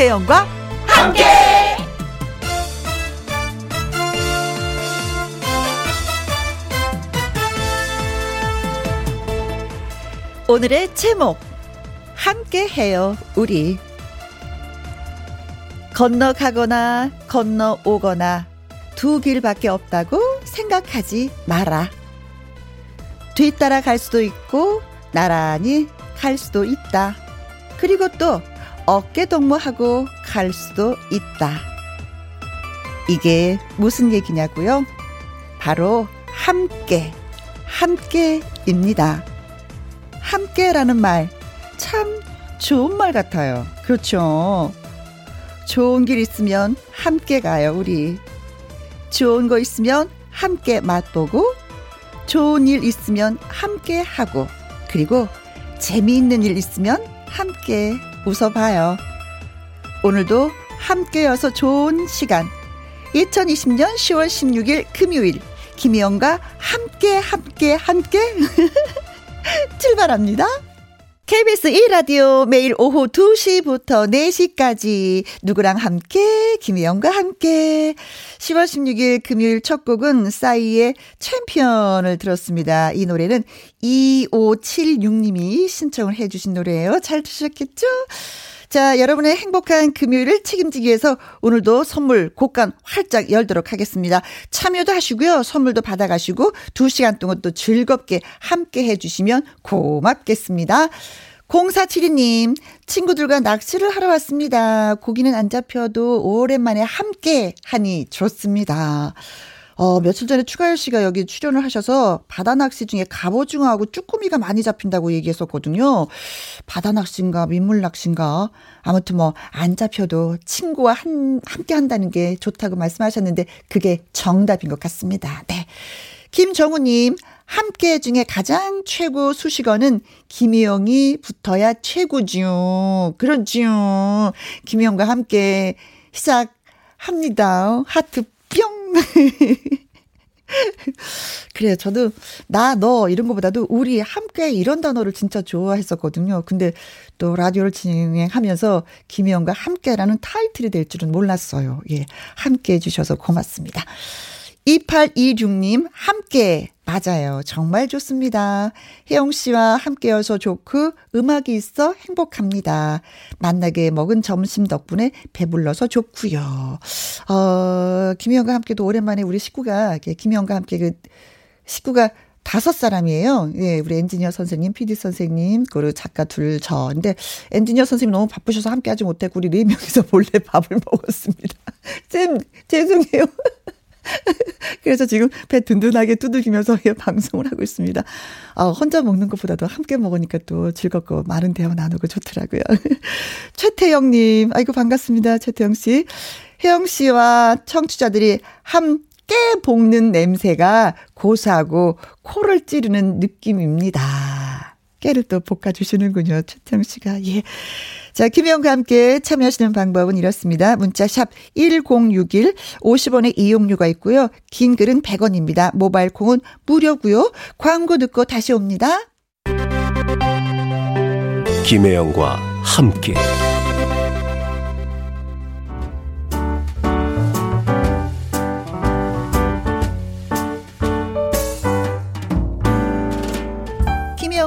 김혜영과 함께. 오늘의 제목 함께 해요 우리 건너가거나 건너오거나 두 길밖에 없다고 생각하지 마라. 뒤따라 갈 수도 있고 나란히 갈 수도 있다. 그리고 또 어깨 동무하고 갈 수도 있다. 이게 무슨 얘기냐고요? 바로 함께, 함께입니다. 함께라는 말 참 좋은 말 같아요. 그렇죠. 좋은 길 있으면 함께 가요, 우리. 좋은 거 있으면 함께 맛보고, 좋은 일 있으면 함께 하고, 그리고 재미있는 일 있으면 함께 웃어봐요. 오늘도 함께여서 좋은 시간. 2020년 10월 16일 금요일. 김희영과 함께, 함께, 함께. 출발합니다. KBS 1라디오 매일 오후 2시부터 4시까지 누구랑 함께 김희영과 함께 10월 16일 금요일 첫 곡은 싸이의 챔피언을 들었습니다. 이 노래는 2576님이 신청을 해 주신 노래예요. 잘 들으셨겠죠? 자, 여러분의 행복한 금요일을 책임지기 위해서 오늘도 선물 곡간 활짝 열도록 하겠습니다. 참여도 하시고요. 선물도 받아가시고 2시간 동안 또 즐겁게 함께 해주시면 고맙겠습니다. 0472님, 친구들과 낚시를 하러 왔습니다. 고기는 안 잡혀도 오랜만에 함께 하니 좋습니다. 어, 며칠 전에 추가열 씨가 여기 출연을 하셔서 바다 낚시 중에 갑오징어하고 쭈꾸미가 많이 잡힌다고 얘기했었거든요. 바다 낚시인가 민물 낚시인가 아무튼 뭐 안 잡혀도 친구와 한, 함께 한다는 게 좋다고 말씀하셨는데 그게 정답인 것 같습니다. 네. 김정우님, 함께 중에 가장 최고 수식어는 김희영이 붙어야 최고죠. 그렇죠. 김희영과 함께 시작합니다. 하트 뿅! 그래요. 저도 나, 너 이런 것보다도 우리 함께 이런 단어를 진짜 좋아했었거든요. 근데 또 라디오를 진행하면서 김희영과 함께라는 타이틀이 될 줄은 몰랐어요. 예. 함께 해주셔서 고맙습니다. 2826님, 함께. 맞아요. 정말 좋습니다. 혜영 씨와 함께여서 좋고, 음악이 있어 행복합니다. 만나게 먹은 점심 덕분에 배불러서 좋고요 어, 김혜영과 함께도 오랜만에 우리 식구가, 김혜영과 함께 그, 식구가 다섯 사람이에요. 예, 우리 엔지니어 선생님, PD 선생님, 그리고 작가 둘, 저. 근데 엔지니어 선생님 너무 바쁘셔서 함께 하지 못했고, 우리 네 명이서 몰래 밥을 먹었습니다. 쌤, 죄송해요. 그래서 지금 배 든든하게 두들기면서 방송을 하고 있습니다. 아, 혼자 먹는 것보다도 함께 먹으니까 또 즐겁고 많은 대화 나누고 좋더라고요. 최태영님, 아이고 반갑습니다. 최태영 씨. 혜영 씨와 청취자들이 함께 볶는 냄새가 고소하고 코를 찌르는 느낌입니다. 깨를 또 볶아주시는군요. 최태영 씨가. 예. 자, 김혜영과 함께 참여하시는 방법은 이렇습니다. 문자 샵 1061, 50원의 이용료가 있고요. 긴 글은 100원입니다. 모바일 콩은 무료고요. 광고 듣고 다시 옵니다. 김혜영과 함께.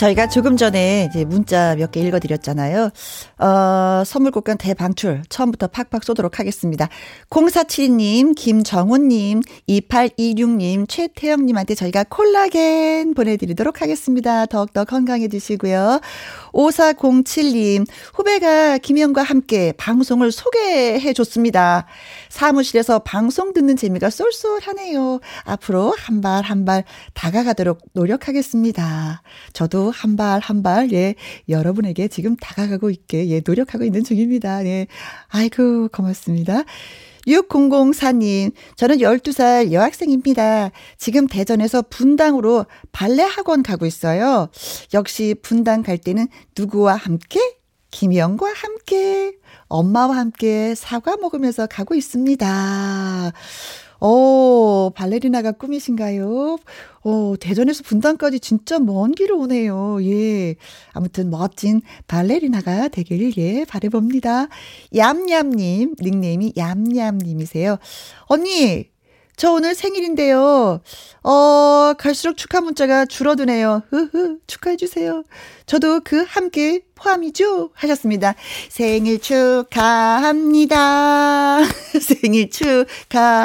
저희가 조금 전에 이제 문자 몇 개 읽어드렸잖아요. 어, 선물 곡간 대방출 처음부터 팍팍 쏘도록 하겠습니다. 0472님, 김정훈님, 2826님, 최태영님한테 저희가 콜라겐 보내드리도록 하겠습니다. 더욱더 건강해지시고요. 5407님, 후배가 김영과 함께 방송을 소개해 줬습니다. 사무실에서 방송 듣는 재미가 쏠쏠하네요. 앞으로 한 발 한 발 다가가도록 노력하겠습니다. 저도 한 발 한 발, 예, 여러분에게 지금 다가가고 있게, 예, 노력하고 있는 중입니다. 예. 아이고, 고맙습니다. 6004님, 저는 12살 여학생입니다. 지금 대전에서 분당으로 발레 학원 가고 있어요. 역시 분당 갈 때는 누구와 함께? 김영과 함께, 엄마와 함께 사과 먹으면서 가고 있습니다. 어, 발레리나가 꿈이신가요? 어, 대전에서 분당까지 진짜 먼 길을 오네요. 예. 아무튼 멋진 발레리나가 되길, 예, 바래봅니다. 얌얌님, 닉네임이 얌얌님이세요. 언니, 저 오늘 생일인데요. 어, 갈수록 축하 문자가 줄어드네요. 흐흐, 축하해주세요. 저도 그 함께 포함이죠? 하셨습니다. 생일 축하합니다. 생일 축하합니다.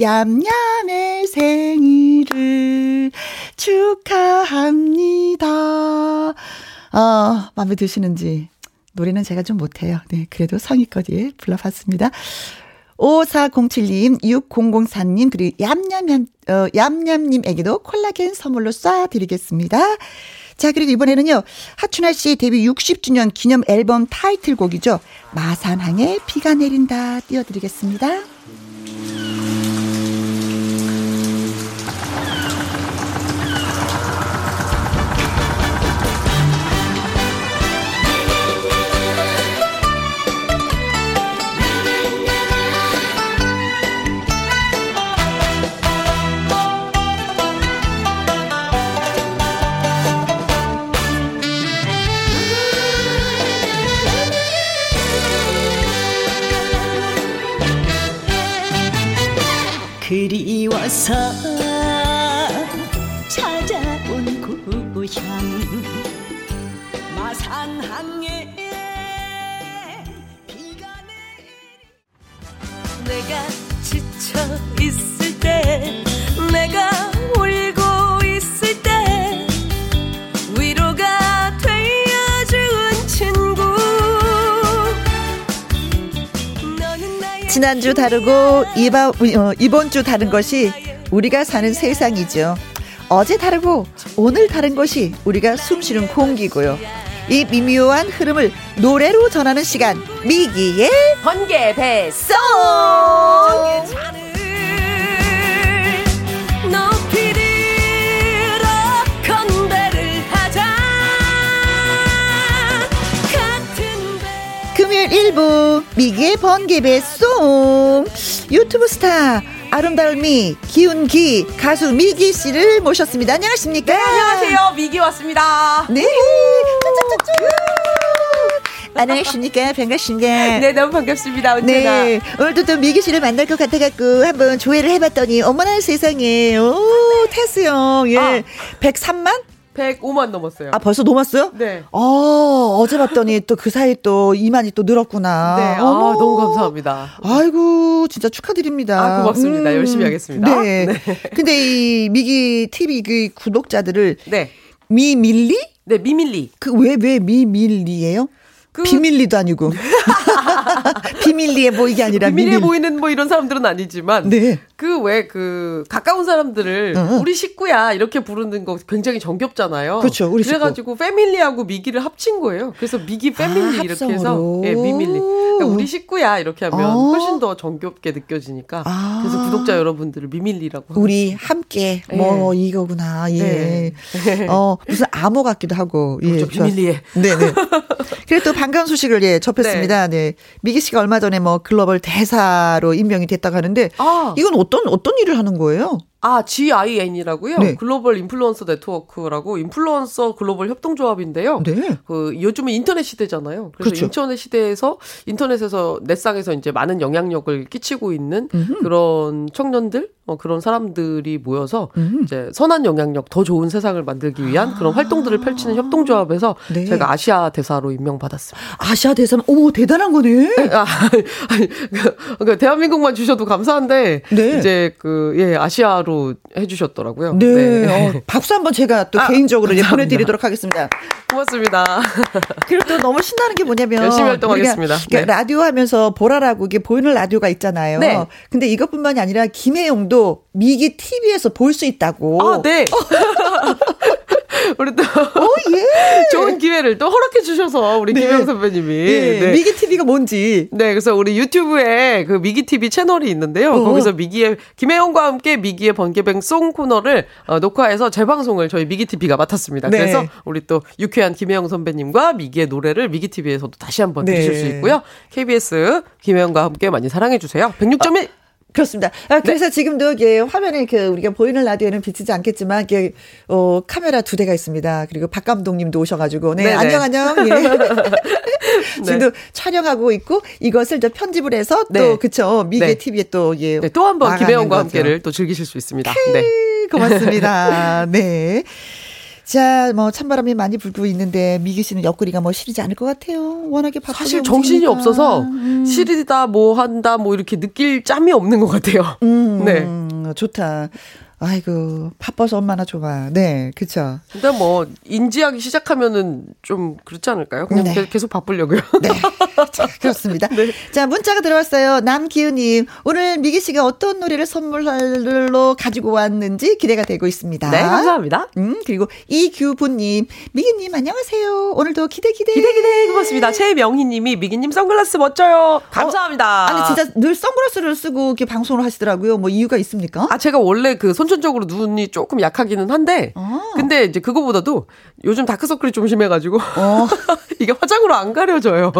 얌얌의 생일을 축하합니다. 어, 마음에 드시는지. 노래는 제가 좀 못해요. 네, 그래도 성의껏 예, 불러봤습니다. 5407님, 6004님, 그리고 얌얌, 어, 얌얌님에게도 콜라겐 선물로 쏴드리겠습니다. 자, 그리고 이번에는요, 하춘아 씨 데뷔 60주년 기념 앨범 타이틀곡이죠. 마산항에 비가 내린다 띄워드리겠습니다. 그리워서 찾아온 고향 마산항에 비가 내 내가 지쳐 있을 때 내가 지난주 다르고 이번, 어, 이번 주 다른 것이 우리가 사는 세상이죠. 어제 다르고 오늘 다른 것이 우리가 숨쉬는 공기고요. 이 미묘한 흐름을 노래로 전하는 시간 미기의 번개 배송 배 금요일 1부 미기의 번개배 송 유튜브 스타 아름다움이 기운기 가수 미기 씨를 모셨습니다. 안녕하십니까? 네 안녕하세요 미기 왔습니다 네. 안녕하십니까? 반갑습니다. 네 너무 반갑습니다 언제나 네. 오늘도 또 미기 씨를 만날 것 같아갖고 한번 조회를 해봤더니 어머나 세상에. 오, 테스요. 예. 아. 103만? 105만 넘었어요 아, 벌써 넘었어요? 네. 어, 어제 봤더니 또 그 사이 또 2만이 또 늘었구나. 네, 아, 어머. 너무 감사합니다. 아이고, 진짜 축하드립니다. 아, 고맙습니다. 열심히 하겠습니다. 네. 네. 근데 이 미기 TV 그 구독자들을 네, 미밀리? 네 미밀리. 그 왜 왜 미밀리예요? 그 비밀리도 아니고 비밀리에 보이게 아니라 비밀해 미밀. 보이는 뭐 이런 사람들은 아니지만 네. 그왜그 가까운 사람들을 응, 응. 우리 식구야 이렇게 부르는 거 굉장히 정겹잖아요. 그렇죠, 우리 식구. 그래가지고 패밀리하고 미기를 합친 거예요. 그래서 미기 패밀리 아, 이렇게 해서. 예 미밀리. 그러니까 우리 식구야 이렇게 하면 어. 훨씬 더 정겹게 느껴지니까. 아. 그래서 구독자 여러분들을 미밀리라고. 우리 함께 뭐 네. 이거구나. 예. 네. 어 무슨 암호 같기도 하고. 예. 그렇죠, 좋았- 비밀리에. 네네. 그리고 또 반가운 소식을 예, 접했습니다. 네. 미기 씨가 얼마 전에 뭐 글로벌 대사로 임명이 됐다고 하는데 아. 이건 어떤 어떤 일을 하는 거예요? 아, GIN이라고요. 네. 글로벌 인플루언서 네트워크라고 인플루언서 글로벌 협동조합인데요. 네. 그 요즘은 인터넷 시대잖아요. 그래서 그렇죠. 인터넷 시대에서 인터넷에서 넷상에서 이제 많은 영향력을 끼치고 있는 그런 청년들, 어, 그런 사람들이 모여서 이제 선한 영향력, 더 좋은 세상을 만들기 위한 그런 활동들을 펼치는 협동조합에서 네. 제가 아시아 대사로 임명받았습니다. 아시아 대사는 어머 대단한 거네. 아, 아니, 그, 그 대한민국만 주셔도 감사한데 네. 이제 그 예, 아시아로 해 주셨더라고요. 네. 어, 박수 한번 제가 또 아, 개인적으로 감사합니다. 보내드리도록 하겠습니다. 고맙습니다. 그리고 또 너무 신나는 게 뭐냐면 열심히 활동하겠습니다. 네. 라디오 하면서 보라라고 이게 보이는 라디오가 있잖아요. 네. 근데 이것뿐만이 아니라 김혜영도 미기 TV에서 볼 수 있다고. 아, 네. 우리 또 어, 예. 좋은 기회를 또 허락해 주셔서 우리 네. 김영 선배님이 예, 네. 미기 TV가 뭔지. 네, 그래서 우리 유튜브에 그 미기 TV 채널이 있는데요. 어. 거기서 미기의 김혜영과 함께 미기의 번개뱅 송 코너를 어, 녹화해서 재방송을 저희 미기 TV가 맡았습니다. 네. 그래서 우리 또 유쾌한 김혜영 선배님과 미기의 노래를 미기 TV에서도 다시 한번 네. 들으실 수 있고요. KBS 김혜영과 함께 많이 사랑해 주세요. 106.1 그렇습니다. 아, 그래서 지금도 이게 화면에 그 우리가 보이는 라디오에는 비치지 않겠지만 이게 어 카메라 두 대가 있습니다. 그리고 박 감독님도 오셔가지고 네, 네네. 안녕 안녕. 예. 지금도 촬영하고 있고 이것을 저 편집을 해서 또 네. 그쵸 미개 네. TV에 또 예. 네, 또한번 거죠. 함께를 또 즐기실 수 있습니다. 네. 고맙습니다. 네. 자, 뭐 찬바람이 많이 불고 있는데 미기 씨는 옆구리가 뭐 시리지 않을 것 같아요. 워낙에 바쁘게 사실 정신이 움직이니까. 없어서 음. 시리다 뭐 한다 뭐 이렇게 느낄 짬이 없는 것 같아요. 음, 네. 좋다. 아이고 바빠서 얼마나 좋아. 네, 그쵸. 근데 뭐 인지하기 시작하면은 좀 그렇지 않을까요? 그냥 네. 게- 계속 바쁘려고요. 네. 자, 그렇습니다. 네. 자, 문자가 들어왔어요. 남기훈님. 오늘 미기 씨가 어떤 노래를 선물로 가지고 왔는지 기대가 되고 있습니다. 네, 감사합니다. 음, 그리고 이규부님. 미기님, 안녕하세요. 오늘도 기대, 기대. 기대 기대 고맙습니다. 최명희님이 미기님 선글라스 멋져요. 감사합니다. 아니, 진짜 늘 선글라스를 쓰고 이렇게 방송을 하시더라고요. 뭐 이유가 있습니까? 아 제가 원래 그 선천적으로 눈이 조금 약하기는 한데 아. 근데 이제 그거보다도 요즘 다크서클이 좀 심해가지고 어. 이게 화장으로 안 가려져요.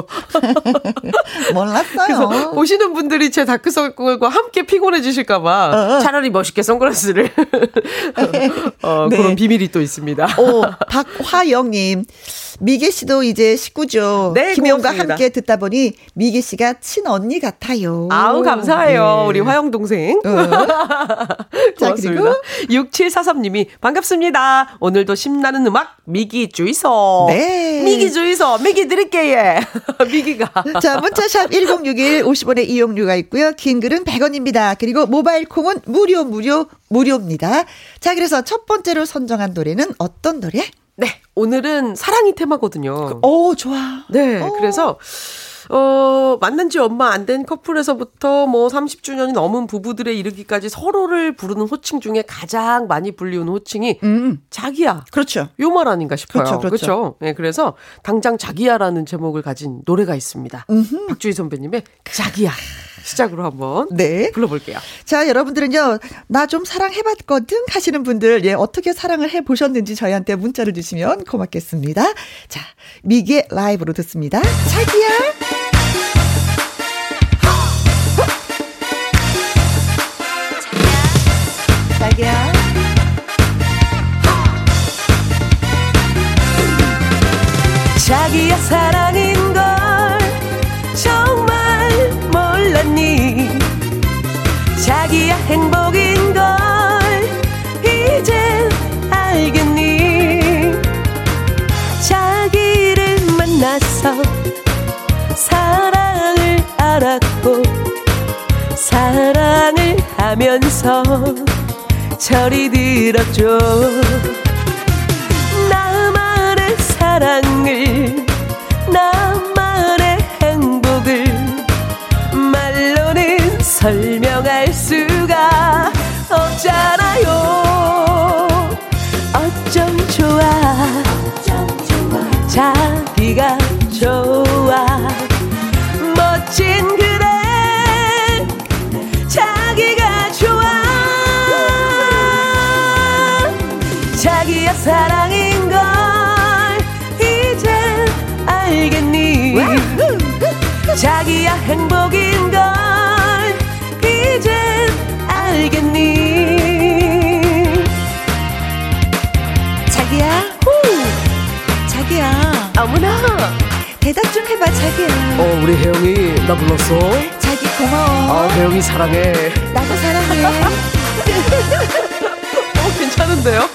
몰랐어요. 보시는 분들이 제 다크서클과 함께 피곤해지실까봐 어. 차라리 멋있게 선글라스를 어, 네. 그런 비밀이 또 있습니다. 오, 박화영님. 미개 씨도 이제 식구죠. 네, 김혜영과. 함께 듣다 보니 미개 씨가 친언니 같아요. 아우 감사해요 네. 우리 화영 동생 어. 자, 고 그리고 6743님이 반갑습니다. 오늘도 신나는 음악 미기 주이소. 네. 미기 주이소. 미기 드릴게요. 미기가. 자, 문자샵 1061 50원의 이용료가 있고요. 긴 글은 100원입니다. 그리고 모바일 콩은 무료, 무료, 무료입니다. 자, 그래서 첫 번째로 선정한 노래는 어떤 노래? 네 오늘은 사랑이 테마거든요. 오, 좋아. 네 어. 그래서 어, 만난 지 얼마 안 된 커플에서부터 뭐 30주년이 넘은 부부들에 이르기까지 서로를 부르는 호칭 중에 가장 많이 불리는 호칭이 음, 자기야. 그렇죠. 요 말 아닌가 싶어요. 그렇죠, 그렇죠. 그렇죠. 네, 그래서 당장 자기야라는 제목을 가진 노래가 있습니다. 박주희 선배님의 자기야 시작으로 한번 네. 불러볼게요. 자, 여러분들은요, 나 좀 사랑해봤거든 하시는 분들, 예, 어떻게 사랑을 해보셨는지 저희한테 문자를 주시면 고맙겠습니다. 자, 미개 라이브로 듣습니다. 자기야. 자기야. 자기야 사랑인 걸 정말 몰랐니 자기야 행복인 걸 이제 알겠니 자기를 만나서 사랑을 알았고 사랑을 하면서 철이 들었죠 나만의 사랑을 나만의 행복을 말로는 설명할 수가 없잖아요. 어쩜 좋아. 자기가 자기야 행복인 걸 이젠 알겠니 자기야. 자기야. 어머나. 대답 좀 해봐, 자기야. 어, 우리 혜영이 나 불렀어. 자기 고마워. 아, 혜영이 사랑해. 나도 사랑해. 어, 괜찮은데요?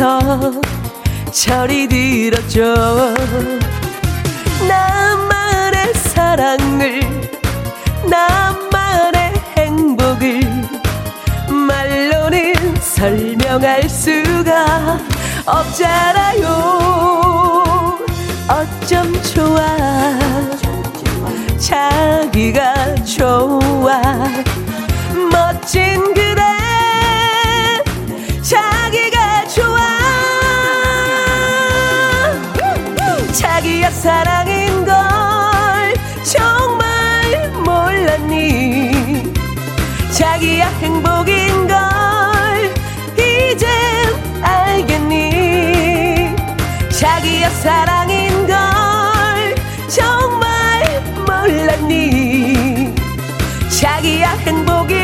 하면서 철이 들었죠. 나만의 사랑을 나만의 행복을 말로는 설명할 수가 없잖아요. 어쩜 좋아. 자기가 좋아. 멋진 자기야 사랑인 걸 정말 몰랐니? 자기야 행복인 걸 이젠 알겠니? 자기야 사랑인 걸 정말 몰랐니? 자기야 행복인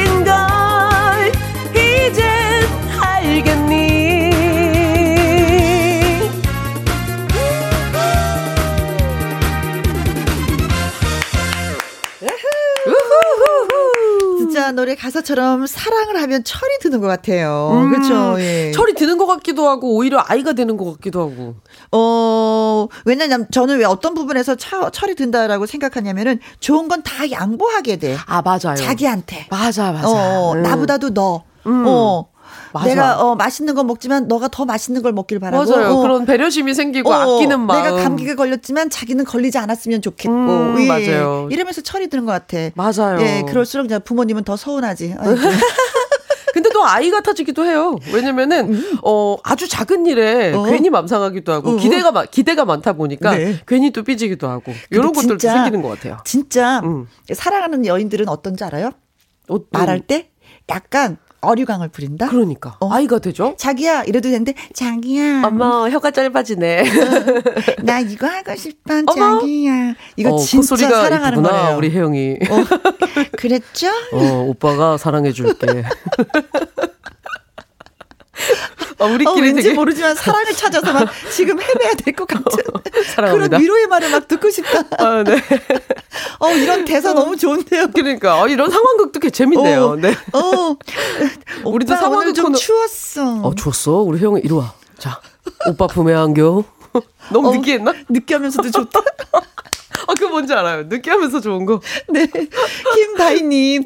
노래 가사처럼 사랑을 하면 철이 드는 것 같아요. 음, 그렇죠. 예. 철이 드는 것 같기도 하고, 오히려 아이가 되는 것 같기도 하고. 어, 왜냐면 저는 왜 어떤 부분에서 처, 철이 든다라고 생각하냐면은 좋은 건 다 양보하게 돼. 아, 맞아요. 자기한테. 맞아, 맞아. 어, 음. 나보다도 너. 음. 어. 맞아. 내가 어 맛있는 거 먹지만 너가 더 맛있는 걸 먹길 바라고. 맞아요. 어. 그런 배려심이 생기고 어, 아끼는 마음. 내가 감기가 걸렸지만 자기는 걸리지 않았으면 좋겠고. 음, 예. 맞아요. 이러면서 철이 드는 것 같아. 맞아요. 예, 그럴수록 부모님은 더 서운하지. 아이고. 근데 또 아이 같아지기도 해요. 왜냐면은 어 아주 작은 일에 음. 어. 괜히 맘상하기도 하고 어. 기대가 마- 기대가 많다 보니까 네. 괜히 또 삐지기도 하고 이런 것들도 진짜 생기는 것 같아요. 진짜 음. 사랑하는 여인들은 어떤지 알아요? 어, 말할 때 약간 어류강을 부린다. 그러니까 어. 아이가 되죠. 자기야 이래도 되는데 자기야 엄마 혀가 짧아지네. 나 이거 하고 싶어 어머. 자기야 이거 어, 진짜 콧소리가 사랑하는 이쁘구나, 거예요. 우리 혜영이. 어, 그랬죠? 어, 오빠가 사랑해줄게. 어, 어, 우리끼리 왠지 되게 모르지만 사랑을 찾아서 막 지금 헤매야 될 것 같은 사랑합니다. 그런 위로의 말을 막 듣고 싶다. 아, 네. 어 이런 대사 너무 좋은데요. 그러니까 어, 이런 상황극도 꽤 재밌네요. 어, 네. 어, 우리도 상황극 좀 코너- 추웠어. 어, 좋았어. 우리 혜영이 이리 와. 자, 오빠 품에 안겨. 너무 어, 느끼했나? 느끼하면서도 좋다. 아, 그거 뭔지 알아요. 느끼하면서 좋은 거. 네. 김다희님.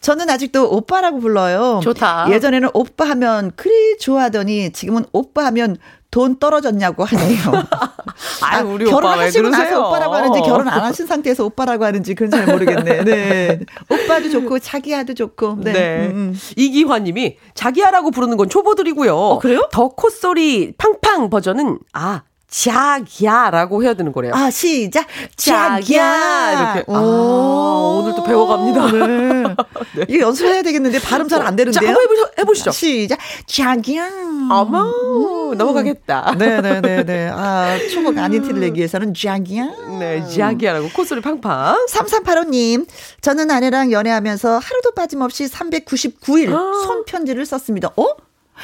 저는 아직도 오빠라고 불러요. 좋다. 예전에는 오빠 하면 그리 좋아하더니 지금은 오빠 하면 돈 떨어졌냐고 하네요. 아유, 우리 오빠 왜 결혼하시고 나서? 오빠라고 하는지 결혼 안 하신 상태에서 오빠라고 하는지 그건 잘 모르겠네. 네. 오빠도 좋고 자기야도 좋고. 네. 네. 음, 음. 이기화 님이 자기야라고 부르는 건 초보들이고요. 어, 그래요? 더 콧소리 팡팡 버전은 아 자기야라고 해야 되는 거래요. 아, 시작. 자기야. 이렇게. 아, 오늘 또 배워갑니다. 네. 이거 연습해야 되겠는데 발음 잘안 자, 되는데요. 한번 해보시, 해보시죠. 시작. 자기야. 어머, 넘어가겠다. 네네네네. 아, 초복 아닌 티를 내기 위해서는 자기야. 네, 자기야라고 콧소리 팡팡. 3385님, 저는 아내랑 연애하면서 하루도 빠짐없이 399일 아. 손편지를 썼습니다. 어?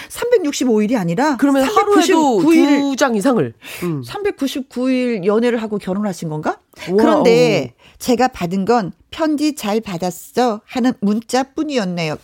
365일이 아니라 그러면 하루에도 399일 두장 이상을. 음. 399일 연애를 하고 결혼하신 건가? 와우. 그런데 제가 받은 건 편지 잘 받았어 하는 문자뿐이었네요.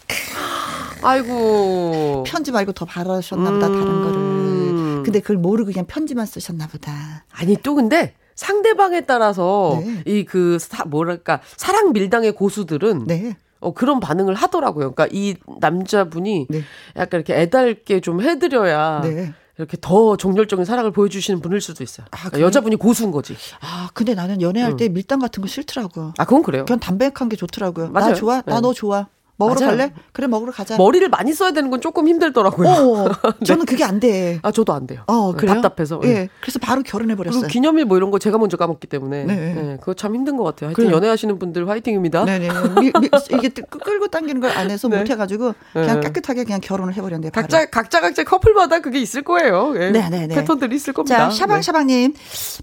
아이고. 편지 말고 더 바라셨나 보다 다른 음. 거를. 근데 그걸 모르고 그냥 편지만 쓰셨나 보다. 아니 또 근데 상대방에 따라서 네. 이그 뭐랄까 사랑 밀당의 고수들은 네. 어 그런 반응을 하더라고요. 그러니까 이 남자분이 네. 약간 이렇게 애달게 좀 해드려야 네. 이렇게 더 정열적인 사랑을 보여주시는 분일 수도 있어요. 아, 그러니까 여자분이 고수인 거지. 아, 근데 나는 연애할 응. 때 밀당 같은 거 싫더라고요. 아, 그건 그래요. 그냥 담백한 게 좋더라고요. 맞아요. 나 좋아, 나너 좋아. 먹으러 맞아요. 갈래? 그래 먹으러 가자. 머리를 많이 써야 되는 건 조금 힘들더라고요. 어, 네. 저는 그게 안 돼. 아 저도 안 돼요. 어, 그래요? 답답해서. 예. 네. 그래서 바로 결혼해 버렸어요. 기념일 뭐 이런 거 제가 먼저 까먹기 때문에. 네. 네. 그거 참 힘든 것 같아요. 하여튼 그래. 연애하시는 분들 화이팅입니다. 네네. 미, 미, 이게 끌고 당기는 걸 안 해서 네. 못 해가지고 그냥 네. 깨끗하게 그냥 결혼을 해버렸는데. 각자 각자 각자 커플마다 그게 있을 거예요. 예. 네네네. 패턴들이 있을 겁니다. 자 샤방샤방님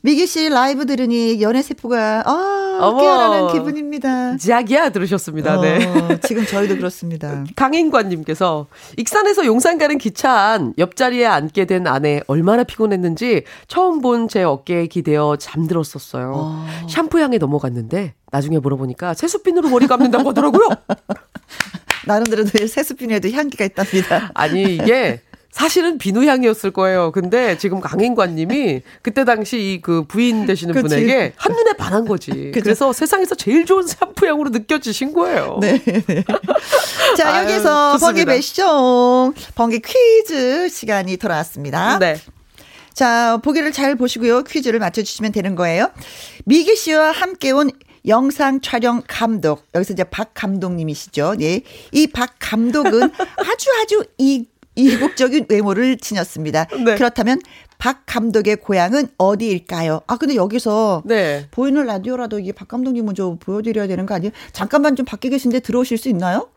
미기 씨 라이브 들으니 연애 세포가 아 깨어나는 기분입니다. 자기야 들으셨습니다. 네. 어, 지금 저희 도 그렇습니다. 강인관님께서 익산에서 용산 가는 기차 안 옆자리에 앉게 된 아내 얼마나 피곤했는지 처음 본 제 어깨에 기대어 잠들었었어요. 어. 샴푸 향에 넘어갔는데 나중에 물어보니까 세수핀으로 머리 감는다고 하더라고요. 나름대로 세수핀에도 향기가 있답니다. 아니 이게 사실은 비누향이었을 거예요. 근데 지금 강인관님이 그때 당시 이 그 부인 되시는 그치. 분에게 한눈에 반한 거지. 그래서 세상에서 제일 좋은 샴푸향으로 느껴지신 거예요. 네. 자, 여기서 아유, 번개 배쇼, 번개 퀴즈 시간이 돌아왔습니다. 네. 자, 보기를 잘 보시고요. 퀴즈를 맞춰주시면 되는 거예요. 미기 씨와 함께 온 영상 촬영 감독. 여기서 이제 박 감독님이시죠. 예. 이 박 감독은 아주 아주 이 이국적인 외모를 지녔습니다. 네. 그렇다면 박 감독의 고향은 어디일까요? 아 근데 여기서 네. 보이는 라디오라도 이게 박 감독님은 좀 보여드려야 되는 거 아니에요? 잠깐만 좀 밖에 계신데 들어오실 수 있나요?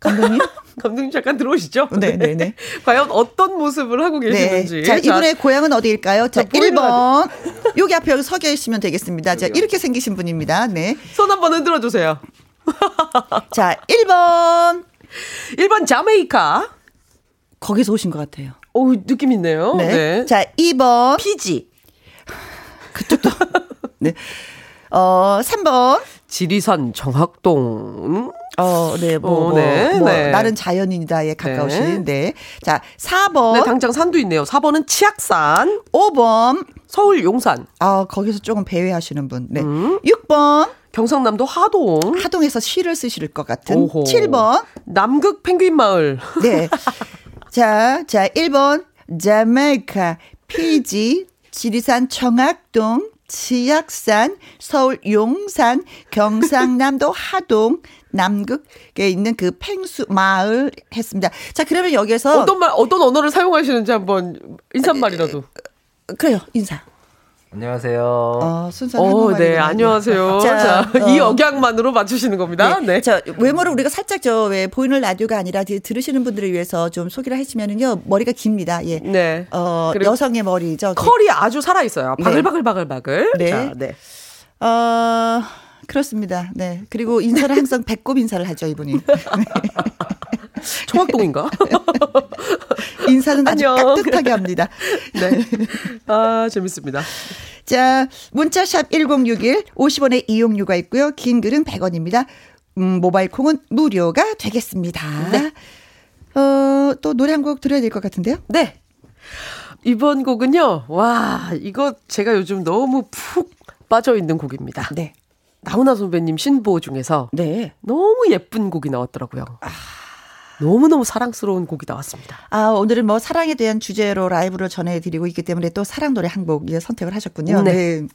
감독님? 감독님 잠깐 들어오시죠? 네, 네, 네. 과연 어떤 모습을 하고 네. 계시는지. 네. 자, 이분의 자, 고향은 어디일까요? 자, 자 1번. 여기 앞에 여기 서 계시면 되겠습니다. 자, 이렇게 생기신 분입니다. 네. 손 한번 흔들어 주세요. 자, 1번. 1번 자메이카. 거기서 오신 것 같아요. 오, 느낌 있네요. 네. 네. 자, 2번. 피지. 그쪽도. 네. 어, 3번. 지리산 정학동. 어, 네, 뭐, 어, 뭐, 네, 뭐, 네. 나는 자연인이다에 가까우신, 네. 네. 자, 4번. 네, 당장 산도 있네요. 4번은 치악산. 5번. 서울 용산. 아, 거기서 조금 배회하시는 분. 네. 음. 6번. 경상남도 하동. 하동에서 시를 쓰실 것 같은. 오호. 7번. 남극 펭귄 마을. 네. 자, 자, 1번. 자메이카, 피지, 지리산 청학동, 치악산, 서울 용산, 경상남도 하동, 남극에 있는 그 팽수 마을 했습니다. 자, 그러면 여기서 어떤 말 어떤 언어를 사용하시는지 한번 인사말이라도. 그래요. 인사. 안녕하세요. 어, 순수한 어, 네, 안녕하세요. 자, 자 어. 이 억양만으로 맞추시는 겁니다. 네. 네. 자, 외모를 우리가 살짝 저 왜 보이는 라디오가 아니라 들으시는 분들을 위해서 좀 소개를 하시면은요, 머리가 깁니다. 예. 네. 어, 여성의 머리죠. 컬이 아주 살아 있어요. 바글바글 바글바글. 네. 자, 네. 어, 그렇습니다. 네. 그리고 인사를 항상 배꼽 인사를 하죠, 이분이. 청학동인가? 인사는 아주 깍듯하게 합니다. 네. 아, 재밌습니다. 자, 문자샵 1061 50원의 이용료가 있고요. 긴 글은 100원입니다. 음, 모바일 콩은 무료가 되겠습니다. 네. 어, 또 노래 한 곡 들어야 될 것 같은데요? 네. 이번 곡은요. 와, 이거 제가 요즘 너무 푹 빠져 있는 곡입니다. 네. 나훈아 선배님 신보 중에서 네. 너무 예쁜 곡이 나왔더라고요. 아. 너무너무 사랑스러운 곡이 나왔습니다. 아, 오늘은 뭐 사랑에 대한 주제로 라이브를 전해드리고 있기 때문에 또 사랑 노래 한 곡 선택을 하셨군요. 네. 네.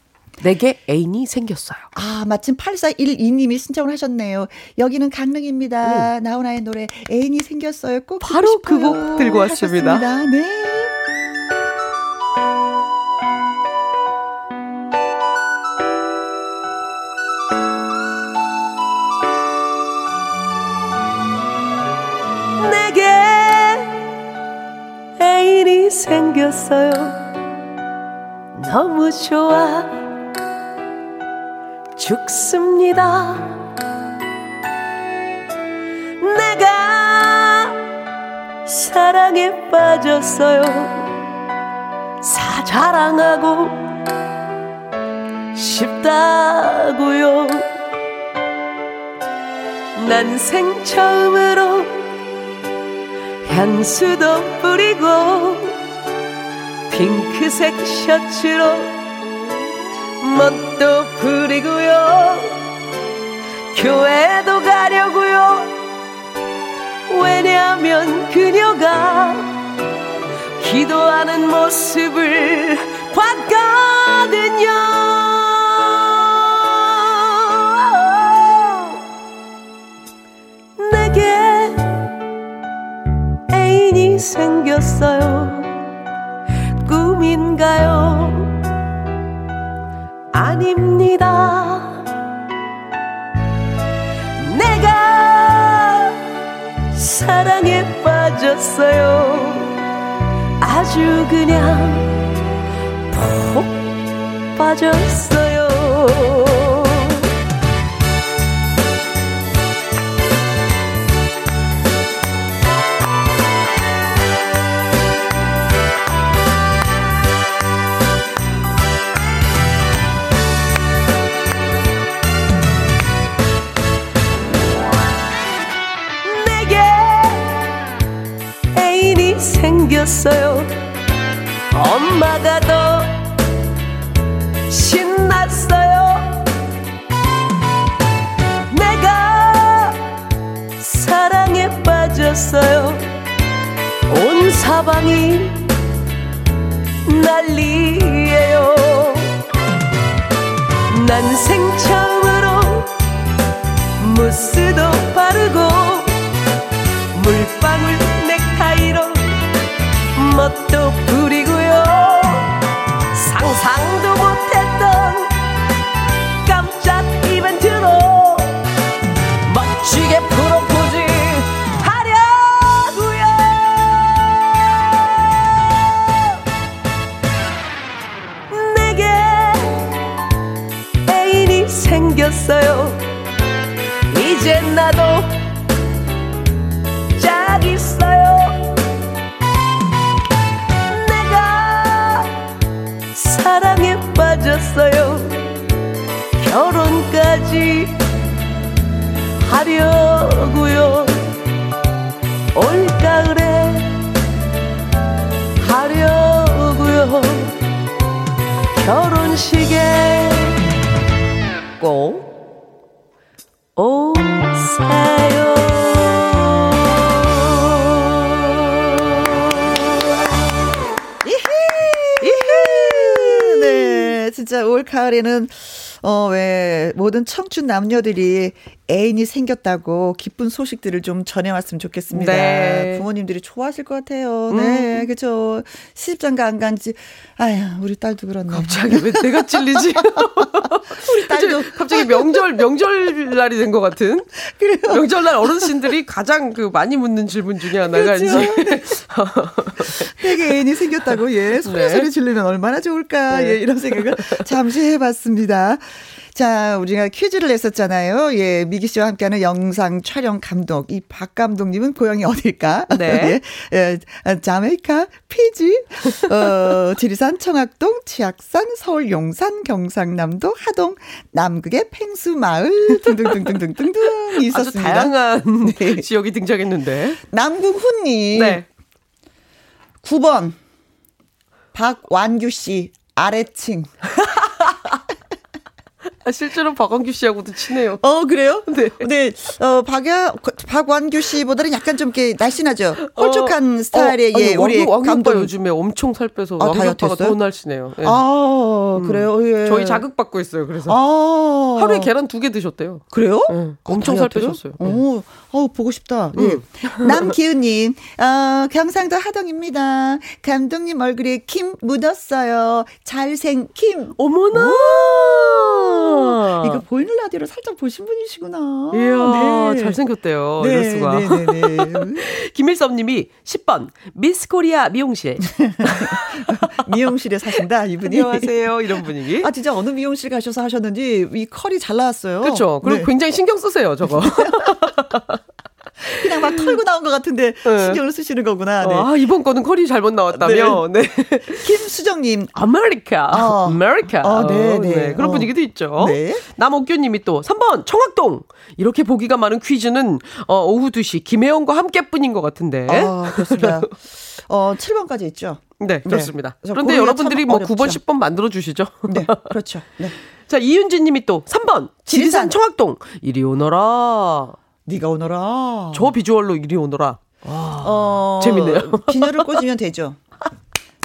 내게 애인이 생겼어요. 아, 마침 8412님이 신청을 하셨네요. 여기는 강릉입니다. 오. 나훈아의 노래 애인이 생겼어요. 꼭 바로 그 곡 들고 왔습니다. 하셨습니다. 네. 생겼어요. 너무 좋아. 죽습니다. 내가 사랑에 빠졌어요. 사 자랑하고 싶다고요. 난생 처음으로 향수도 뿌리고 핑크색 셔츠로 멋도 부리고요 교회도 가려고요 왜냐면 그녀가 기도하는 모습을 봤거든요. 내게 애인이 생겼어요. 꿈인가요? 아닙니다. 내가 사랑에 빠졌어요. 아주 그냥 푹 빠졌어요. 생겼어요. 엄마가 더 신났어요. 내가 사랑에 빠졌어요. 온 사방이 난리예요. 난 생 처음으로 무스도 바르고 물방울 멋도 부리고요. 상상도 못했던 깜짝 이벤트로 멋지게 프로포즈 하려고요. 내게 애인이 생겼어요. 이제 나도 빠졌어요. 결혼까지 하려고요. 올가을에 하려고요. 결혼식에 꼭 가을에는 어, 왜, 모든 청춘 남녀들이 애인이 생겼다고 기쁜 소식들을 좀 전해왔으면 좋겠습니다. 네. 부모님들이 좋아하실 것 같아요. 네, 음. 그죠. 시집장가 안 간지, 아휴, 우리 딸도 그렇네. 갑자기 왜 내가 찔리지? 우리 딸도. 갑자기, 명절 명절 날이 된 것 같은. 그래요. 명절 날 어르신들이 가장 그 많이 묻는 질문 중에 하나가 그렇죠. 이제 되게 애인이 생겼다고, 예. 소리 네. 소리 지르면 얼마나 좋을까, 네. 예. 이런 생각을 잠시 해봤습니다. 자, 우리가 퀴즈를 냈었잖아요. 예, 미기 씨와 함께하는 영상 촬영 감독. 이 박 감독님은 고향이 어딜까? 네. 예, 예, 자메이카, 피지, 어, 지리산, 청학동, 치악산, 서울 용산, 경상남도, 하동, 남극의 팽수마을 등등등등등등등 아주 있었습니다. 다양한 네. 지역이 등장했는데. 남궁훈님. 네. 9번. 박완규 씨, 아래층. 아, 실제로 박원규 씨하고도 친해요. 어, 그래요? 네. 네, 어, 박야, 박완규 씨보다는 약간 좀 이렇게 날씬하죠? 홀쭉한 스타일의, 어, 예, 아니, 우리 왕, 왕 오빠 감독. 요즘에 엄청 살 빼서 아, 왕 다이어트 오빠가 했어요? 더 날씬해요. 예. 아, 그래요? 예. 저희 자극받고 있어요. 그래서 아. 하루에 계란 두 개 드셨대요. 그래요? 예, 엄청 살 다이어트로? 빼셨어요. 예. 오, 어, 보고 싶다. 예. 남기훈님, 어, 경상도 하동입니다. 감독님 얼굴에 킴 묻었어요. 잘생 킴. 어머나! 이거 보이는 라디오로 살짝 보신 분이시구나. 이야, 네. 잘생겼대요. 네, 이럴 수가. 네네네. 김일섭 님이 10번, 미스 코리아 미용실. 미용실에 사신다, 이분이. 안녕하세요. 이런 분위기. 아, 진짜 어느 미용실 가셔서 하셨는지 이 컬이 잘 나왔어요. 그렇죠. 그리고 네. 굉장히 신경 쓰세요, 저거. 그냥 막 털고 나온 것 같은데 네. 신경을 쓰시는 거구나. 네. 아, 이번 거는 컬이 잘못 나왔다며. 네. 김수정님. 아메리카. 어. 아메리카. 어, 네, 네. 그런 어. 분위기도 있죠. 네. 남옥규 님이 또 3번 청학동. 이렇게 보기가 많은 퀴즈는 어, 오후 2시 김혜영과 함께뿐인 것 같은데. 아, 그렇습니다. 어, 7번까지 있죠. 네, 그렇습니다. 그래서 그런데 여러분들이 참뭐 어렵죠. 9번, 10번 만들어 주시죠. 네, 그렇죠. 네. 자, 이윤진 님이 또 3번. 지리산. 지리산 청학동. 이리 오너라. 네가 오너라. 저 비주얼로 이리 오너라. 어, 재밌네요. 비녀를 꽂으면 되죠.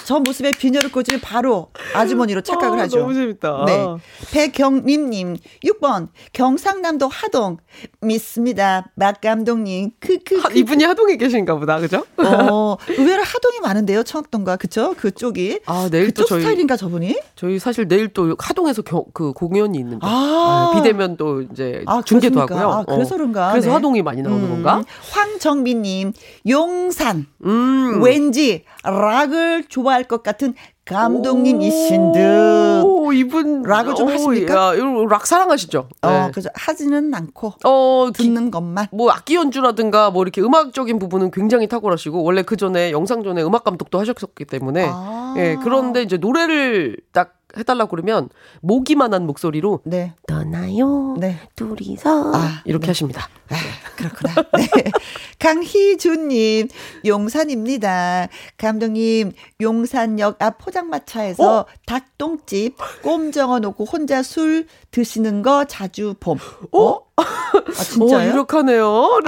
저 모습에 비녀를 꽂으면 바로 아주머니로 착각을 아, 하죠. 너무 재밌다. 네. 백경림님, 6번, 경상남도 하동. 믿습니다. 막 감독님. 크크. 하, 이분이 하동에 계신가 보다, 그죠? 어, 의외로 하동이 많은데요, 청학동과. 그쵸? 그쪽이. 아, 내일 또 그쪽 저희 스타일인가, 저분이? 저희 사실 내일 또 하동에서 겨, 그 공연이 있는데 아. 네, 비대면 또 이제 아, 중계도 그렇습니까? 하고요. 아, 그래서 그런가? 그래서 네. 하동이 많이 나오는 음, 건가? 황정민님, 용산. 음. 왠지 락을 좋아 할 것 같은 감독님이신 듯. 오, 이분 락을 좀 오, 하십니까? 야, 락 사랑하시죠? 어, 네. 그죠. 하지는 않고 어, 기- 듣는 것만. 뭐 악기 연주라든가 뭐 이렇게 음악적인 부분은 굉장히 탁월하시고 원래 그 전에 영상 전에 음악 감독도 하셨었기 때문에 아. 예 그런데 이제 노래를 딱 해달라고 그러면 모기만한 목소리로 네. 떠나요 네. 둘이서 아, 이렇게 네. 하십니다. 아, 그렇구나. 네. 강희준님, 용산입니다. 감독님, 용산역 앞 포장마차에서 어? 닭똥집 꼼 정어 놓고 혼자 술 드시는 거 자주 봄. 어? 아, 어, 진짜요? 유력하네요.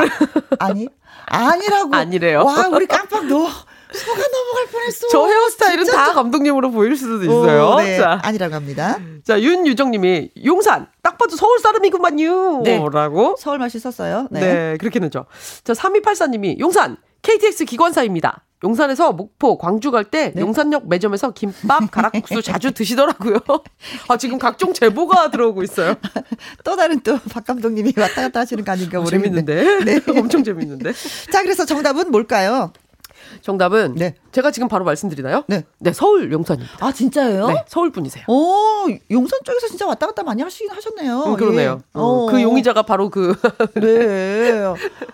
아니, 아니라고. 아니래요. 와, 우리 깜빡 너 속아 넘어갈 뻔했어. 저 헤어스타일은 진짜 다 감독님으로 보일 수도 있어요. 어, 네. 자, 아니라고 합니다. 자 윤유정님이 용산 딱 봐도 서울 사람이구만요. 네. 라고. 서울 맛이 썼어요. 네. 네. 그렇게 넣죠. 자 3284님이 용산 KTX 기관사입니다. 용산에서 목포, 광주 갈때 네. 용산역 매점에서 김밥, 가락국수 자주 드시더라고요. 아 지금 각종 제보가 들어오고 있어요. 또 다른 또 박 감독님이 왔다 갔다 하시는 거 아닌가 어, 모르겠는데. 재밌는데? 네. 엄청 재밌는데? 자, 그래서 정답은 뭘까요? 정답은 네. 제가 지금 바로 말씀드리나요? 네. 네, 서울 용산입니다. 아, 진짜예요? 네, 서울 분이세요. 오, 용산 쪽에서 진짜 왔다 갔다 많이 하시긴 하셨네요. 음, 그러네요. 예. 어, 그 용의자가 바로 그 네.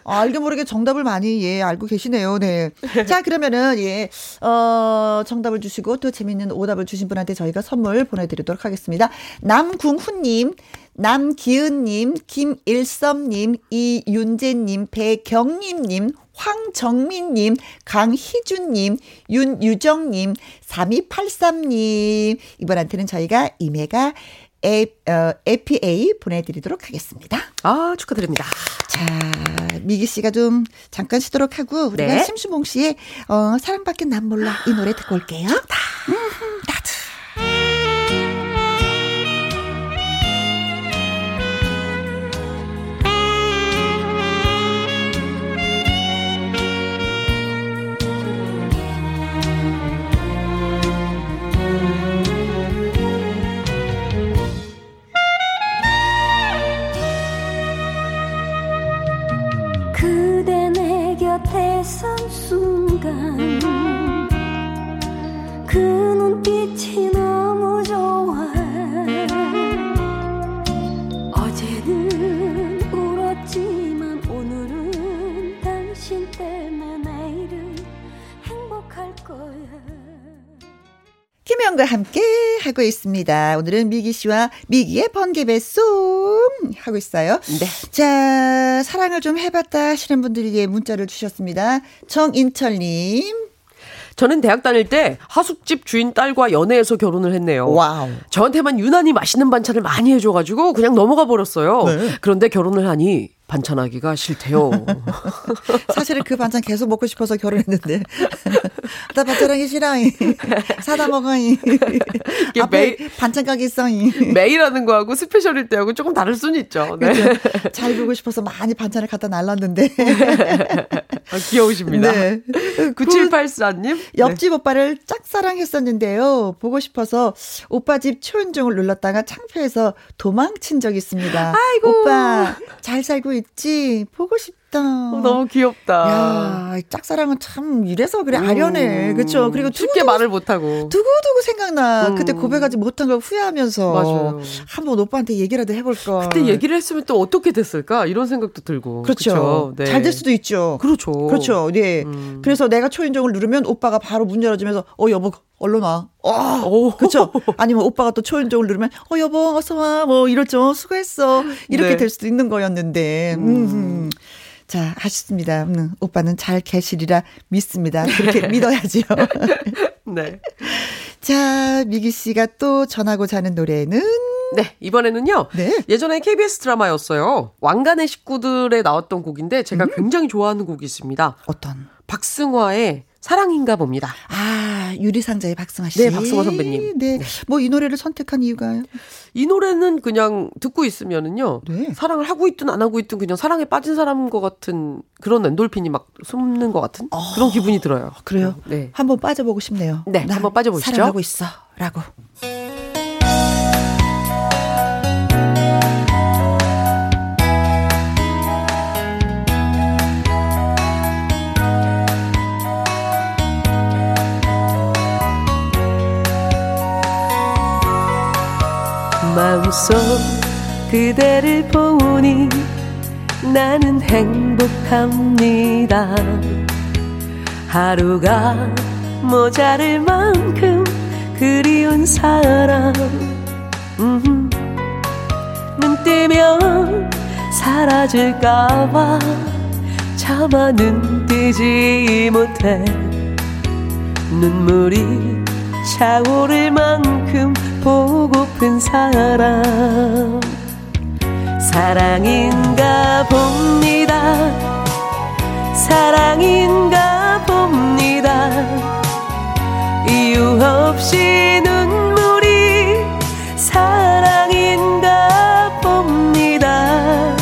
아, 알게 모르게 정답을 많이, 예, 알고 계시네요. 네. 자, 그러면은, 예, 어, 정답을 주시고 또 재밌는 오답을 주신 분한테 저희가 선물 보내드리도록 하겠습니다. 남궁훈님, 남기은님, 김일섭님, 이윤재님, 배경림님, 황정민님, 강희준님, 윤유정님, 3283님. 이분한테는 저희가 이메가 에, 어, APA 보내드리도록 하겠습니다. 아 축하드립니다. 자, 미기 씨가 좀 잠깐 쉬도록 하고 우리가 네. 심수봉 씨의 어, 사랑밖에 난 몰라 이 노래 듣고 올게요. 음흠, 나도. 그 눈빛이 너무 좋아 어제는 울었지만 오늘은 당신 때문에 내일은 행복할 거야 김혜영과 함께 하고 있습니다. 오늘은 미기 씨와 미기의 번개배송 하고 있어요. 네. 자, 사랑을 좀 해봤다 하시는 분들이 예, 문자를 주셨습니다. 정인철님. 저는 대학 다닐 때 하숙집 주인 딸과 연애해서 결혼을 했네요. 와우. 저한테만 유난히 맛있는 반찬을 많이 해줘가지고 그냥 넘어가 버렸어요. 네. 그런데 결혼을 하니 반찬하기가 싫대요. 사실은 그 반찬 계속 먹고 싶어서 결혼했는데. 나 반찬하기 싫어. 사다 먹어. 앞에 매일- 반찬 가게 있어. 매일 하는 거하고 special일 때하고 조금 다를 수는 있죠. 네. 그렇죠. 잘 보고 싶어서 많이 반찬을 갖다 날랐는데. 아, 귀여우십니다. 네. 9784님. 옆집 오빠를 짝사랑했었는데요. 보고 싶어서 오빠 집 초인종을 눌렀다가 창피해서 도망친 적 있습니다. 아이고. 오빠 잘 살고 있지? 보고 싶 다. 어, 너무 귀엽다. 야, 이 짝사랑은 참 이래서 그래 아련해. 음, 그렇죠. 그리고 쉽게 두고두고- 말을 못 하고. 두고두고 생각나. 음. 그때 고백하지 못한 걸 후회하면서 맞아요. 한번 오빠한테 얘기라도 해볼 걸. 그때 얘기를 했으면 또 어떻게 됐을까? 이런 생각도 들고. 그렇죠. 그쵸? 네. 잘될 수도 있죠. 그렇죠. 그렇죠. 네. 음. 그래서 내가 초인종을 누르면 오빠가 바로 문 열어주면서 어 여보 얼른 와. 어, 오. 그렇죠. 아니면 오빠가 또 초인종을 누르면 어 여보 어서 와. 뭐 이렇죠. 수고했어. 이렇게 네. 될 수도 있는 거였는데. 음. 자, 아쉽습니다. 음, 오빠는 잘 계시리라 믿습니다. 그렇게 믿어야지요. 네. 자, 미기 씨가 또 전하고자 하는 노래는 네, 이번에는요. 네. 예전에 KBS 드라마였어요. 왕관의 식구들에 나왔던 곡인데 제가 음. 굉장히 좋아하는 곡이 있습니다. 어떤? 박승화의 사랑인가 봅니다. 아, 유리상자의 박승아 씨. 네, 박승아 선배님. 네. 뭐 이 노래를 선택한 이유가요? 이 노래는 그냥 듣고 있으면은요. 네. 사랑을 하고 있든 안 하고 있든 그냥 사랑에 빠진 사람인 것 같은 그런 엔돌핀이 막 솟는 것 같은 그런 기분이 들어요. 그래요? 네. 한번 빠져보고 싶네요. 네, 나 한번 빠져보시죠. 사랑하고 있어. 라고. 마음속 그대를 보니 나는 행복합니다. 하루가 모자랄 만큼 그리운 사람. 음, 눈 뜨면 사라질까봐 차마 눈 뜨지 못해. 눈물이 차오를 만큼 보고픈 사람. 사랑인가 봅니다. 사랑인가 봅니다. 이유 없이 눈물이 사랑인가 봅니다.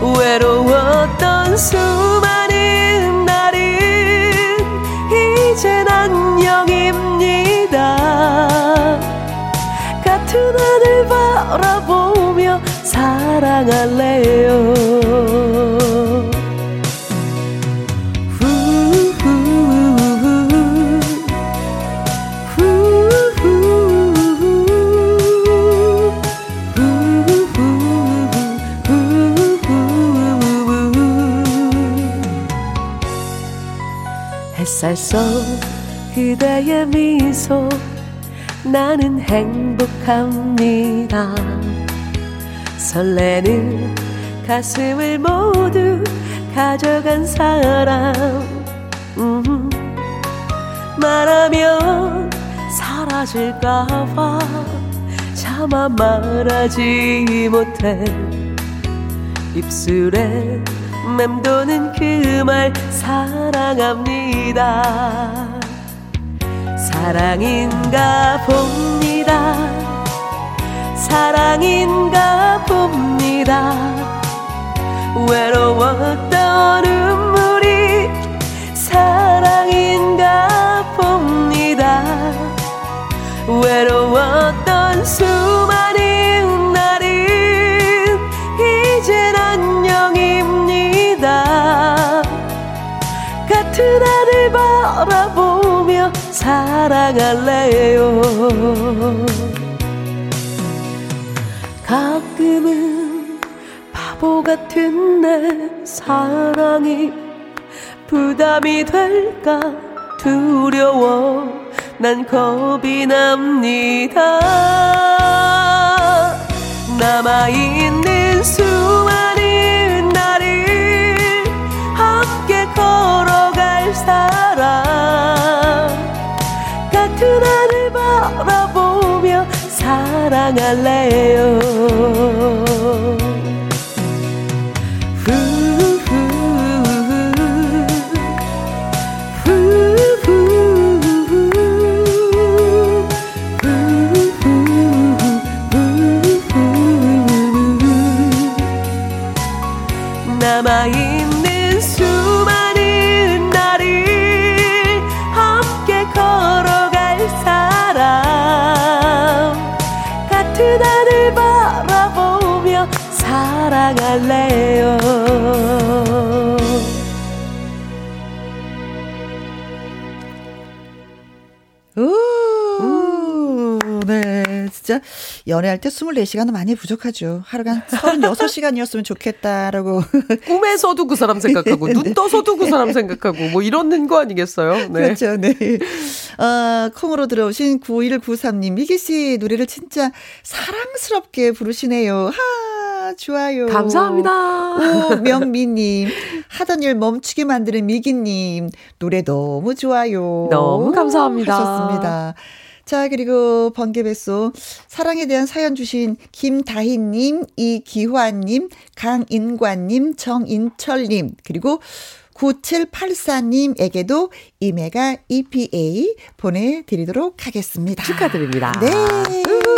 외로웠던 수 사랑할래요. 햇살 속 그대의 미소 나는 행복합니다 설레는 가슴을 모두 가져간 사람. 음, 말하면 사라질까봐 차마 말하지 못해. 입술에 맴도는 그 말 사랑합니다. 사랑인가 봅니다 사랑인가 봅니다. 외로웠던 눈물이 사랑인가 봅니다. 외로웠던 수많은 날은 이젠 안녕입니다. 같은 하늘 바라보며 사랑할래요 가끔은 바보 같은 내 사랑이 부담이 될까 두려워. 난 겁이 납니다. 남아있는 수많은 날을 함께 걸어갈 사람. 같은 사랑할래요 연애할 때 24시간은 많이 부족하죠. 하루가 한 36시간이었으면 좋겠다라고. 꿈에서도 그 사람 생각하고 눈 떠서도 그 사람 생각하고 뭐 이런 거 아니겠어요? 네. 그렇죠, 네. 어, 콩으로 들어오신 9193님, 미기 씨 노래를 진짜 사랑스럽게 부르시네요. 하, 좋아요. 감사합니다. 오 명미님, 하던 일 멈추게 만드는 미기님, 노래 너무 좋아요. 너무 감사합니다. 하셨습니다. 자, 그리고 번개배소 사랑에 대한 사연 주신 김다희님, 이기화님, 강인관님, 정인철님, 그리고 9784님에게도 이메가 EPA 보내드리도록 하겠습니다. 축하드립니다. 네.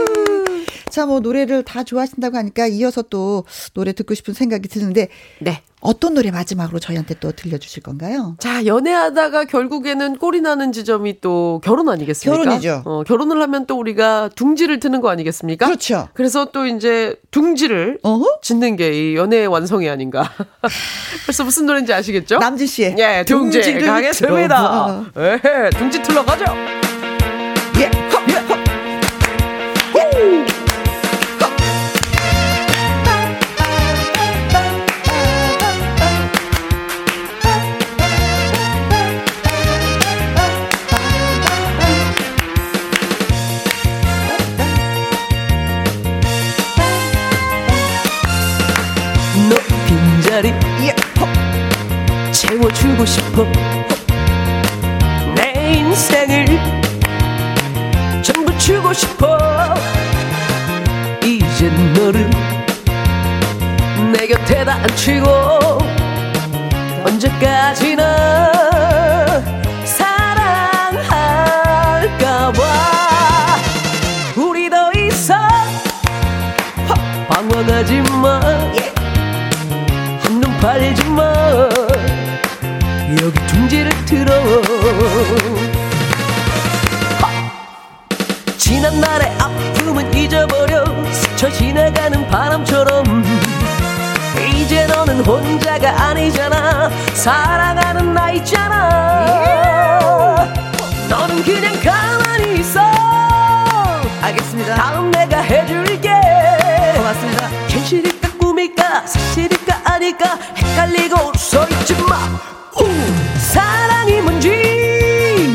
자, 뭐 노래를 다 좋아하신다고 하니까 이어서 또 노래 듣고 싶은 생각이 드는데 네. 어떤 노래 마지막으로 저희한테 또 들려주실 건가요? 자, 연애하다가 결국에는 꼴이 나는 지점이 또 결혼 아니겠습니까? 결혼이죠. 어, 결혼을 하면 또 우리가 둥지를 트는 거 아니겠습니까? 그렇죠. 그래서 또 이제 둥지를 어허. 짓는 게 이 연애의 완성이 아닌가. 벌써 무슨 노래인지 아시겠죠? 남진 씨의 예, 둥지 가겠습니다. 예, 둥지 틀러 가죠. 채워주고 싶어. 내 인생을 전부 주고 싶어. 이젠 너를 내 곁에다 앉히고 언제까지나 사랑할까봐. 우리 더 이상 방황하지 마. 한눈 팔지 마 지난 날의 아픔은 잊어버려 스쳐 지나가는 바람처럼. 이제 너는 혼자가 아니잖아. 사랑하는 나 있잖아. 너는 그냥 가만히 있어. 알겠습니다. 다음 내가 해줄게. 고맙습니다. 현실일까 꿈일까 사실일까 아닐까 헷갈리고 서 있지 마 우! 사랑이 뭔지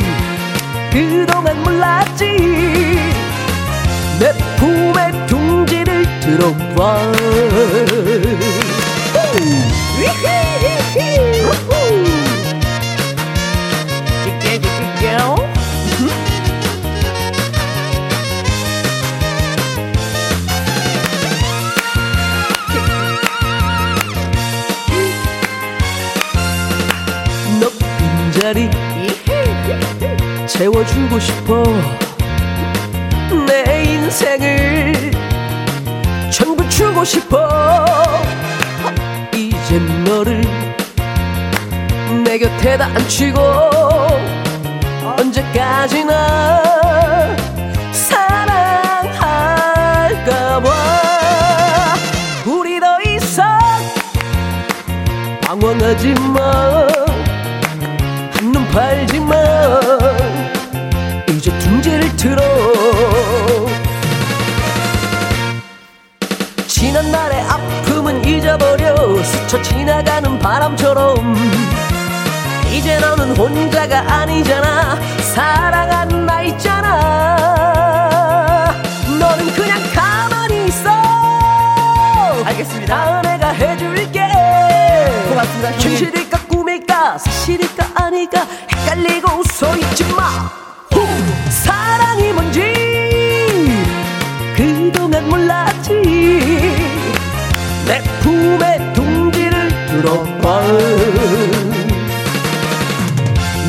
그동안 몰랐지 내 품에 둥지를 들어봐 채워주고 싶어. 내 인생을 전부 주고 싶어. 이젠 너를 내 곁에다 앉히고 언제까지나 사랑할까봐. 우리 더 이상 방황하지 마. 한눈 팔지 마 스쳐 지나가는 바람처럼. 이제 너는 혼자가 아니잖아. 사랑하는 나 있잖아. 너는 그냥 가만히 있어. 알겠습니다. 내가 해줄게. 고맙습니다, 형님. 현실일까 꿈일까 사실일까 아닐까 헷갈리고 서있지 마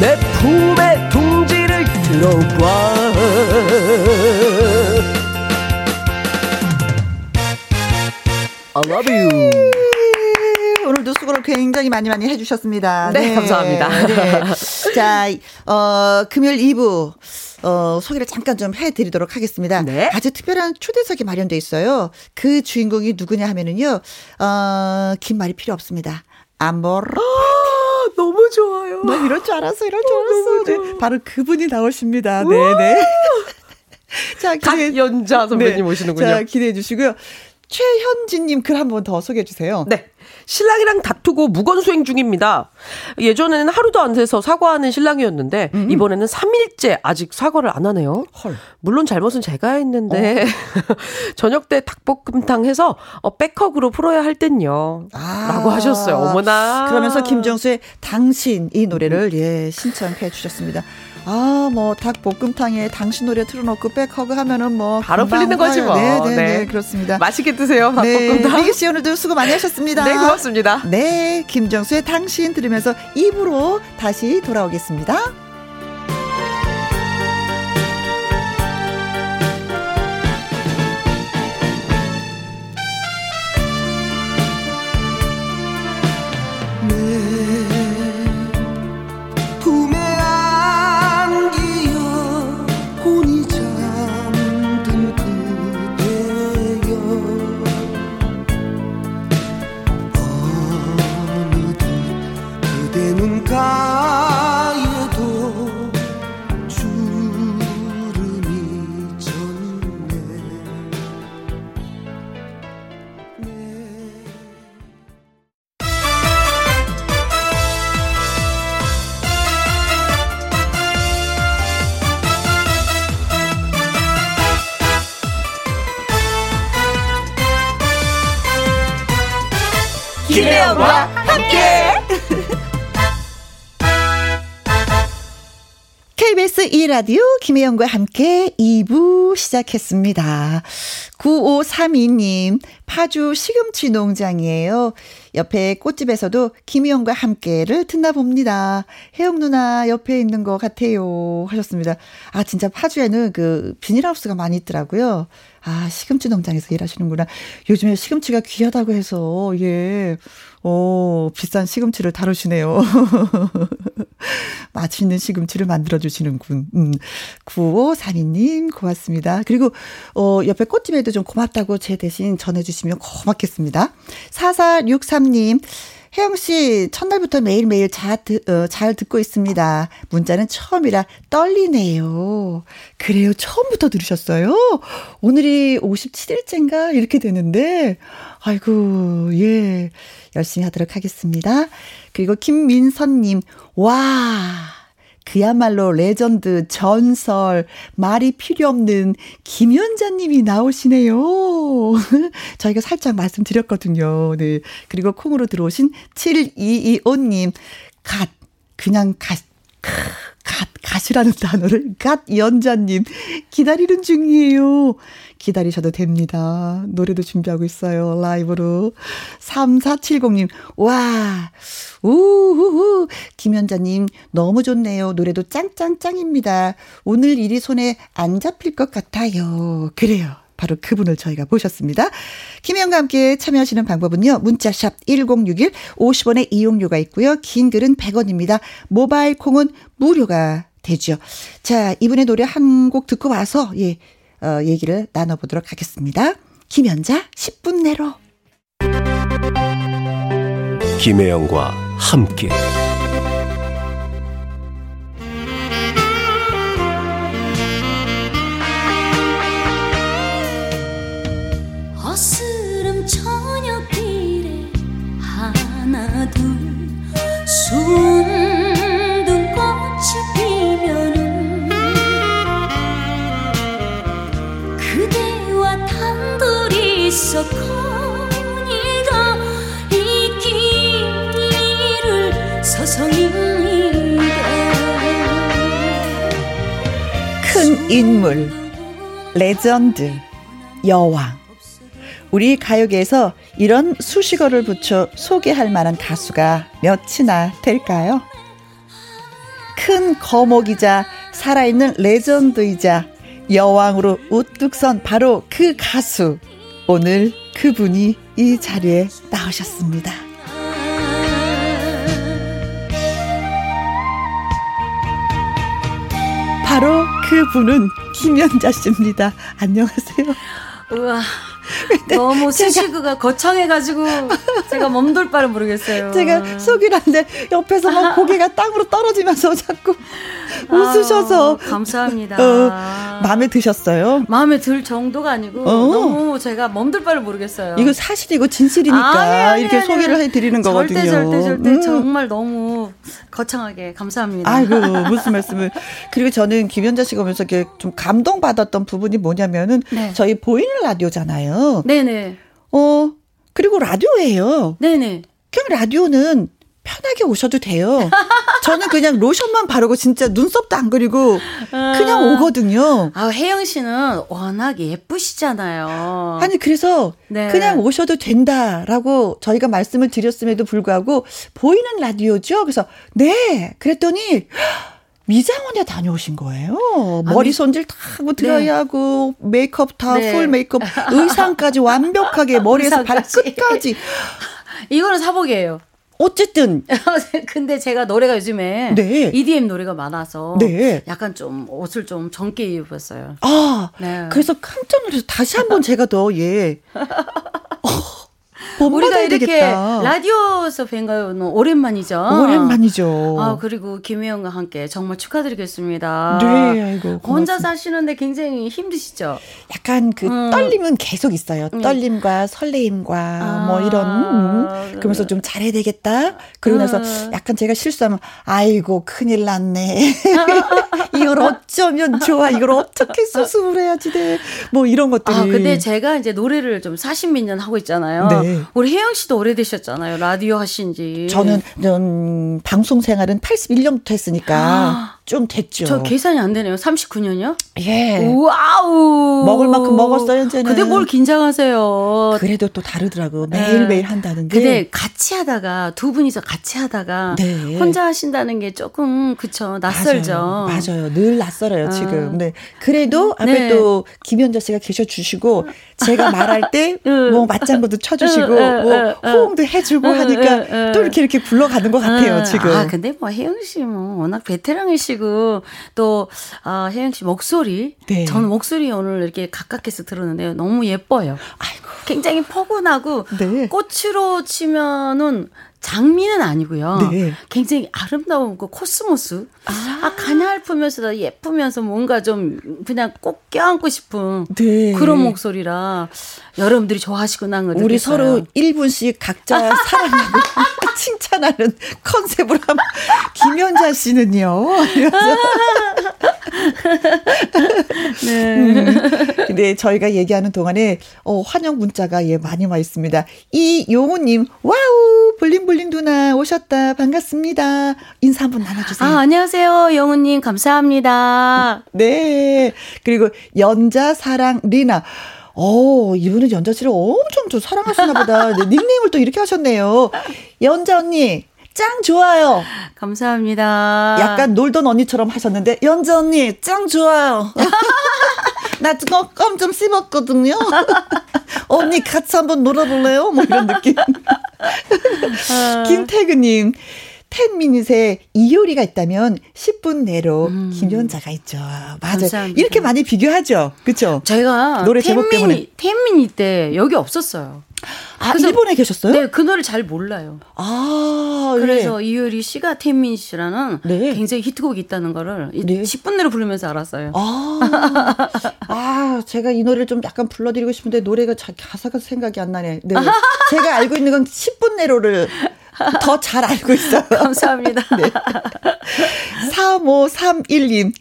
내 품에 둥지를 들어봐 I love you 오늘도 수고를 굉장히 많이 많이 해주셨습니다. 네, 감사합니다. 네. 자, 어, 금요일 2부. 어, 소개를 잠깐 좀 해드리도록 하겠습니다. 네. 아주 특별한 초대석이 마련돼 있어요. 그 주인공이 누구냐 하면은요, 어, 긴 말이 필요 없습니다. 암보르. 아, 너무 좋아요. 너 이럴 줄 알았어, 이럴 줄 알았어. 네, 바로 그분이 나오십니다. 네 네. 자, 기대해, 박연자 선배님 네. 오시는군요. 자, 기대해 주시고요. 최현진님 글 한번 더 소개해 주세요. 네. 신랑이랑 다투고 묵언 수행 중입니다. 예전에는 하루도 안 새서 사과하는 신랑이었는데 이번에는 3일째 아직 사과를 안 하네요. 헐. 물론 잘못은 제가 했는데 저녁 때 닭볶음탕 해서 어, back hug로 풀어야 할 땐요. 라고 하셨어요. 어머나. 그러면서 김정수의 당신 이 노래를 예 신청해 주셨습니다. 아, 뭐 닭 볶음탕에 당신 노래 틀어놓고 back hug 하면은 뭐 바로 풀리는 거지. 뭐. 네, 네, 네, 네. 그렇습니다. 맛있게 드세요. 네, 닭볶음탕. 미기 씨 오늘도 수고 많이 하셨습니다. 네, 고맙습니다. 네, 김정수의 당신 들으면서 2부로 다시 돌아오겠습니다. KBS 2라디오 김혜영과 함께 2부 시작했습니다. 9532님, 파주 시금치 농장이에요. 옆에 꽃집에서도 김혜영과 함께를 듣나 봅니다. 혜영 누나 옆에 있는 것 같아요. 하셨습니다. 아, 진짜 파주에는 그 비닐하우스가 많이 있더라고요. 아, 시금치 농장에서 일하시는구나. 요즘에 시금치가 귀하다고 해서, 예. 오, 비싼 시금치를 다루시네요. 맛있는 시금치를 만들어주시는군. 음, 9532님, 고맙습니다. 그리고, 어, 옆에 꽃집에도 좀 고맙다고 제 대신 전해주시면 고맙겠습니다. 4463님, 혜영 씨, 첫날부터 매일매일 잘, 듣, 어, 잘 듣고 있습니다. 문자는 처음이라 떨리네요. 그래요, 처음부터 들으셨어요? 오늘이 57일째인가? 이렇게 되는데, 아이고, 예. 열심히 하도록 하겠습니다. 그리고 김민선님, 와. 그야말로 레전드, 전설, 말이 필요 없는 김연자님이 나오시네요. 저희가 살짝 말씀드렸거든요. 네. 그리고 콩으로 들어오신 7225님, God, 그냥 God, God, God이라는 단어를 God 연자님 기다리는 중이에요. 기다리셔도 됩니다. 노래도 준비하고 있어요. 라이브로. 3470님, 와, 우후후. 김연자님, 너무 좋네요. 노래도 짱짱짱입니다. 오늘 일이 손에 안 잡힐 것 같아요. 그래요. 바로 그분을 저희가 모셨습니다. 김혜영과 함께 참여하시는 방법은요. 문자샵 1061 50원의 이용료가 있고요. 긴 글은 100원입니다. 모바일 콩은 무료가 되죠. 자, 이분의 노래 한 곡 듣고 와서 예. 어, 얘기를 나눠보도록 하겠습니다. 김연자 10분 내로. 김혜영과 함께 인물, 레전드, 여왕. 우리 가요계에서 이런 수식어를 붙여 소개할 만한 가수가 몇이나 될까요? 큰 거목이자 살아있는 레전드이자 여왕으로 우뚝 선 바로 그 가수. 오늘 그분이 이 자리에 나오셨습니다. 바로 그 분은 김연자 씨입니다. 안녕하세요. 우와. 너무 수식어가 거창해가지고 제가 몸둘 바를 모르겠어요. 제가 하는데 옆에서 막 고개가 땅으로 떨어지면서 자꾸 웃으셔서 아우, 감사합니다. 어, 마음에 드셨어요? 마음에 들 정도가 아니고 어. 너무 제가 몸둘 바를 모르겠어요. 이거 사실이고 진실이니까 아니, 아니, 이렇게 아니, 소개를. 해드리는 거거든요. 절대 절대 절대 음. 정말 너무 거창하게 감사합니다. 아이고 무슨 말씀을 그리고 저는 김연자 씨가 오면서 이렇게 좀 감동받았던 부분이 뭐냐면은 네. 저희 보이는 라디오잖아요. 네네 어 그리고 라디오예요. 네네 그냥 라디오는 편하게 오셔도 돼요. 저는 그냥 로션만 바르고 진짜 눈썹도 안 그리고 그냥 오거든요. 아, 혜영 씨는 워낙 예쁘시잖아요. 아니 그래서 네. 그냥 오셔도 된다라고 저희가 말씀을 드렸음에도 불구하고 보이는 라디오죠. 그래서 네 그랬더니 미장원에 다녀오신 거예요. 머리 손질 다 하고 드라이 하고 메이크업 다 네. full 메이크업 의상까지 완벽하게 머리에서. 발끝까지 이거는 사복이에요. 어쨌든 근데 제가 노래가 요즘에 네. EDM 노래가 많아서 네. 약간 좀 옷을 좀 젊게 입었어요. 아 네. 그래서 깜짝 놀라서 다시 한번 제가 더 예 어, 우리가 이렇게 되겠다. 라디오에서 뵌 거는 오랜만이죠. 오랜만이죠. 아, 그리고 김혜영과 함께 정말 축하드리겠습니다. 네, 아이고. 혼자 고맙습니다. 사시는데 굉장히 힘드시죠? 약간 그 음. 떨림은 계속 있어요. 떨림과 설레임과 아. 뭐 이런 음. 그러면서 좀 잘해야 되겠다. 그러고 나서 음. 약간 제가 실수하면 아이고 큰일 났네. 이걸 어쩌면 좋아. 이걸 어떻게 수습을 해야지 돼. 뭐 이런 것들이. 아, 근데 제가 이제 노래를 좀 40몇 년 하고 있잖아요. 네. 우리 혜영 씨도 오래되셨잖아요. 라디오 하신 지. 저는 음, 방송 생활은 81년부터 했으니까 좀 됐죠. 아. 저 계산이 안 되네요. 39년이요? 예. 와우. 먹을 만큼 먹었어요, 이제는. 근데 뭘 긴장하세요. 그래도 또 다르더라고. 매일매일 한다는데. 근데 같이 하다가 두 분이서 같이 하다가 네. 혼자 하신다는 게 조금 그쵸 낯설죠. 맞아요. 맞아요. 늘 낯설어요, 아. 지금. 네. 그래도 앞에 네. 또 김현자 씨가 계셔 주시고 제가 말할 때 뭐 맞장구도 쳐 주시고 응, 뭐. 호응도 해 주고 응, 하니까. 또 이렇게 이렇게 굴러가는 것 같아요, 음, 지금. 아, 근데 뭐 혜영 씨 뭐 워낙 베테랑이시 고 또 아, 혜영 씨 목소리 네. 저는 목소리 오늘 이렇게 가깝게서 들었는데요. 너무 예뻐요. 굉장히 포근하고 네. 꽃으로 치면은 장미는 아니고요. 네. 굉장히 아름다운 그 코스모스. 아, 가냘프면서도 예쁘면서 뭔가 좀 그냥 꼭 껴안고 싶은 네. 그런 목소리라 여러분들이 좋아하시구나 우리 느꼈어요. 서로 1분씩 각자 사랑하고 칭찬하는 컨셉으로 하면 김연자 씨는요. 이러면서. 음, 근데 저희가 얘기하는 동안에 어, 환영 문자가 예 많이 와 있습니다. 이용우님 와우 블링 블링 누나 오셨다 반갑습니다. 인사 한번 나눠주세요. 아, 안녕하세요. 영우님, 감사합니다. 네. 그리고 연자 사랑 리나. 어, 이분은 연자 씨를 엄청 좀 사랑하시나 보다. 네, 닉네임을 또 이렇게 하셨네요. 연자 언니, 짱 좋아요. 감사합니다. 약간 놀던 언니처럼 하셨는데, 연자 언니, 짱 좋아요. 나 지금 껌좀 씹었거든요. 언니 같이 한번 놀아볼래요? 뭐 이런 느낌. 김태근님. 10미닛에 이효리가 있다면 10분 내로 김연자가 있죠. 맞아요. 감사합니다. 이렇게 많이 비교하죠. 그렇죠? 제가 노래 제목 때문에. 텐미니 때 여기 없었어요. 아, 그래서- 일본에 계셨어요? 네, 그 노래 잘 몰라요. 아, 그래서 예. 이효리 씨가 텐미니 씨라는 네. 굉장히 히트곡이 있다는 거를 이 네. 10분 내로 부르면서 알았어요. 아, 아, 제가 이 노래를 좀 약간 불러드리고 싶은데 노래가 자, 가사가 생각이 안 나네. 네. 제가 알고 있는 건 10분 내로를 더 잘 알고 있어요. 감사합니다. 네. 3531님.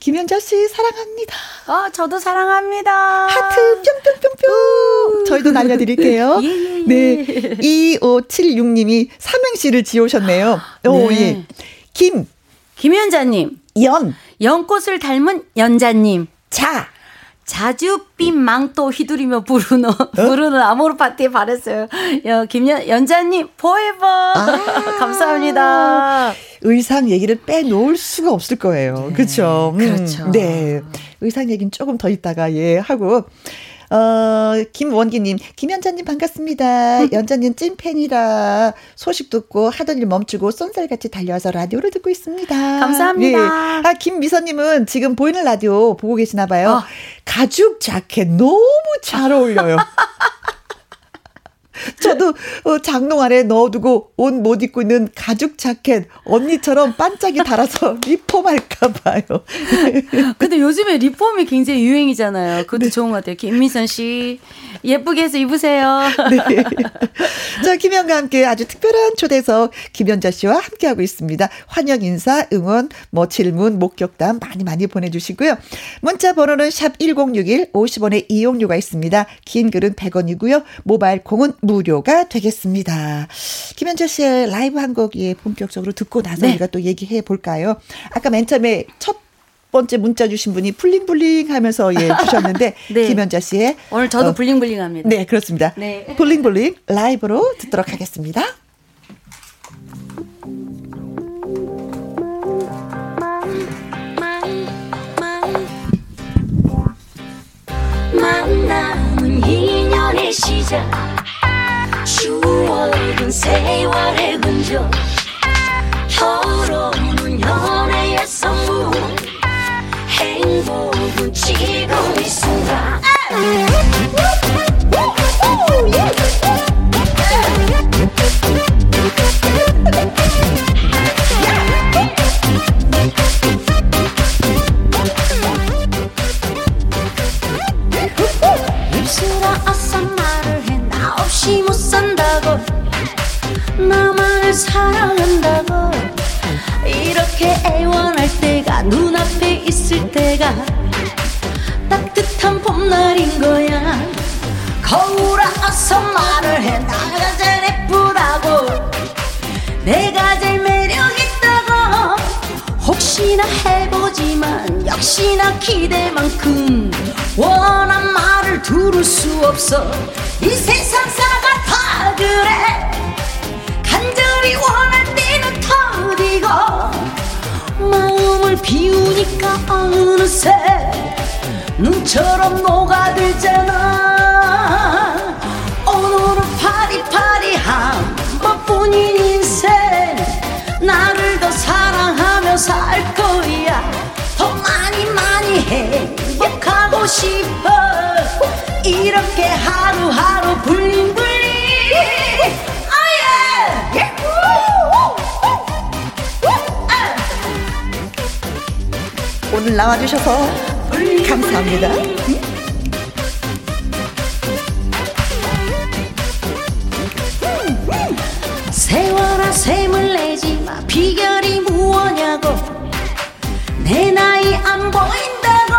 김현자 씨 사랑합니다. 아, 저도 사랑합니다. 하트 뿅뿅뿅뿅. 저희도 날려드릴게요. 예, 예, 예. 네. 2576님이 삼행시를 지으셨네요. 오, 네. 예. 김, 김연자님, 연, 연꽃을 닮은 연자님, 자. 자주빛 망토 휘두르며 부르는 어? 부르는 아모르 파티에 반했어요. 여, 김연 연자님 포에버 아. 감사합니다. 의상 얘기를 빼놓을 수가 없을 거예요. 그렇죠. 그렇죠. 네. 의상 얘기는 조금 더 있다가 예 하고 어, 김원기님, 김연자님 반갑습니다. 연자님 찐팬이라 소식 듣고 하던 일 멈추고 쏜살같이 달려와서 라디오를 듣고 있습니다. 감사합니다. 네. 아, 김미선님은 지금 보이는 라디오 보고 계시나 봐요. 아. 가죽 자켓 너무 잘 어울려요. 저도 어, 장롱 안에 넣어두고 옷 못 입고 있는 가죽 자켓 언니처럼 반짝이 달아서 리폼할까 봐요. 근데 요즘에 리폼이 굉장히 유행이잖아요. 네. 그것도 좋은 것 같아요. 김미선 씨, 예쁘게 해서 입으세요. 네. 자, 김현과 함께 아주 특별한 초대석 김현자 씨와 함께하고 있습니다. 환영 인사, 응원, 뭐 질문, 목격담 많이 많이 보내주시고요. 문자 번호는 샵 1061, 50원의 이용료가 있습니다. 긴 글은 100원이고요. 모바일 콩은 무료가 되겠습니다. 김현자 씨의 라이브 한 곡 예, 본격적으로 듣고 나서 네. 우리가 또 얘기해 볼까요? 아까 맨 처음에 첫 번째 문자 주신 분이 블링블링 하면서 예, 주셨는데 네. 김현자 씨의 오늘 저도 어, 블링블링합니다. 네, 그렇습니다. 네. 블링블링 라이브로 듣도록 하겠습니다. 만남은 인연의 시작 추억은 세월의 흔적 결혼은 연애의 선물 행복은 지금 이 순간 거울아 어서 말을 해. 나가 제일 예쁘다고. 내가 제일 매력있다고. 혹시나 해보지만 역시나 기대만큼 원한 말을 두를 수 없어. 이 세상사가 다 그래. 간절히 원할 때는 터지고 마음을 비우니까 어느새 눈처럼 녹아들잖아 파리파리한 것뿐인 인생 나를 더 사랑하며 살 거야 더 많이 많이 행복하고 싶어 이렇게 하루하루 블링블링 아예 오늘 나와주셔서 감사합니다. 비결이 무엇냐고. 내 나이 안 보인다고.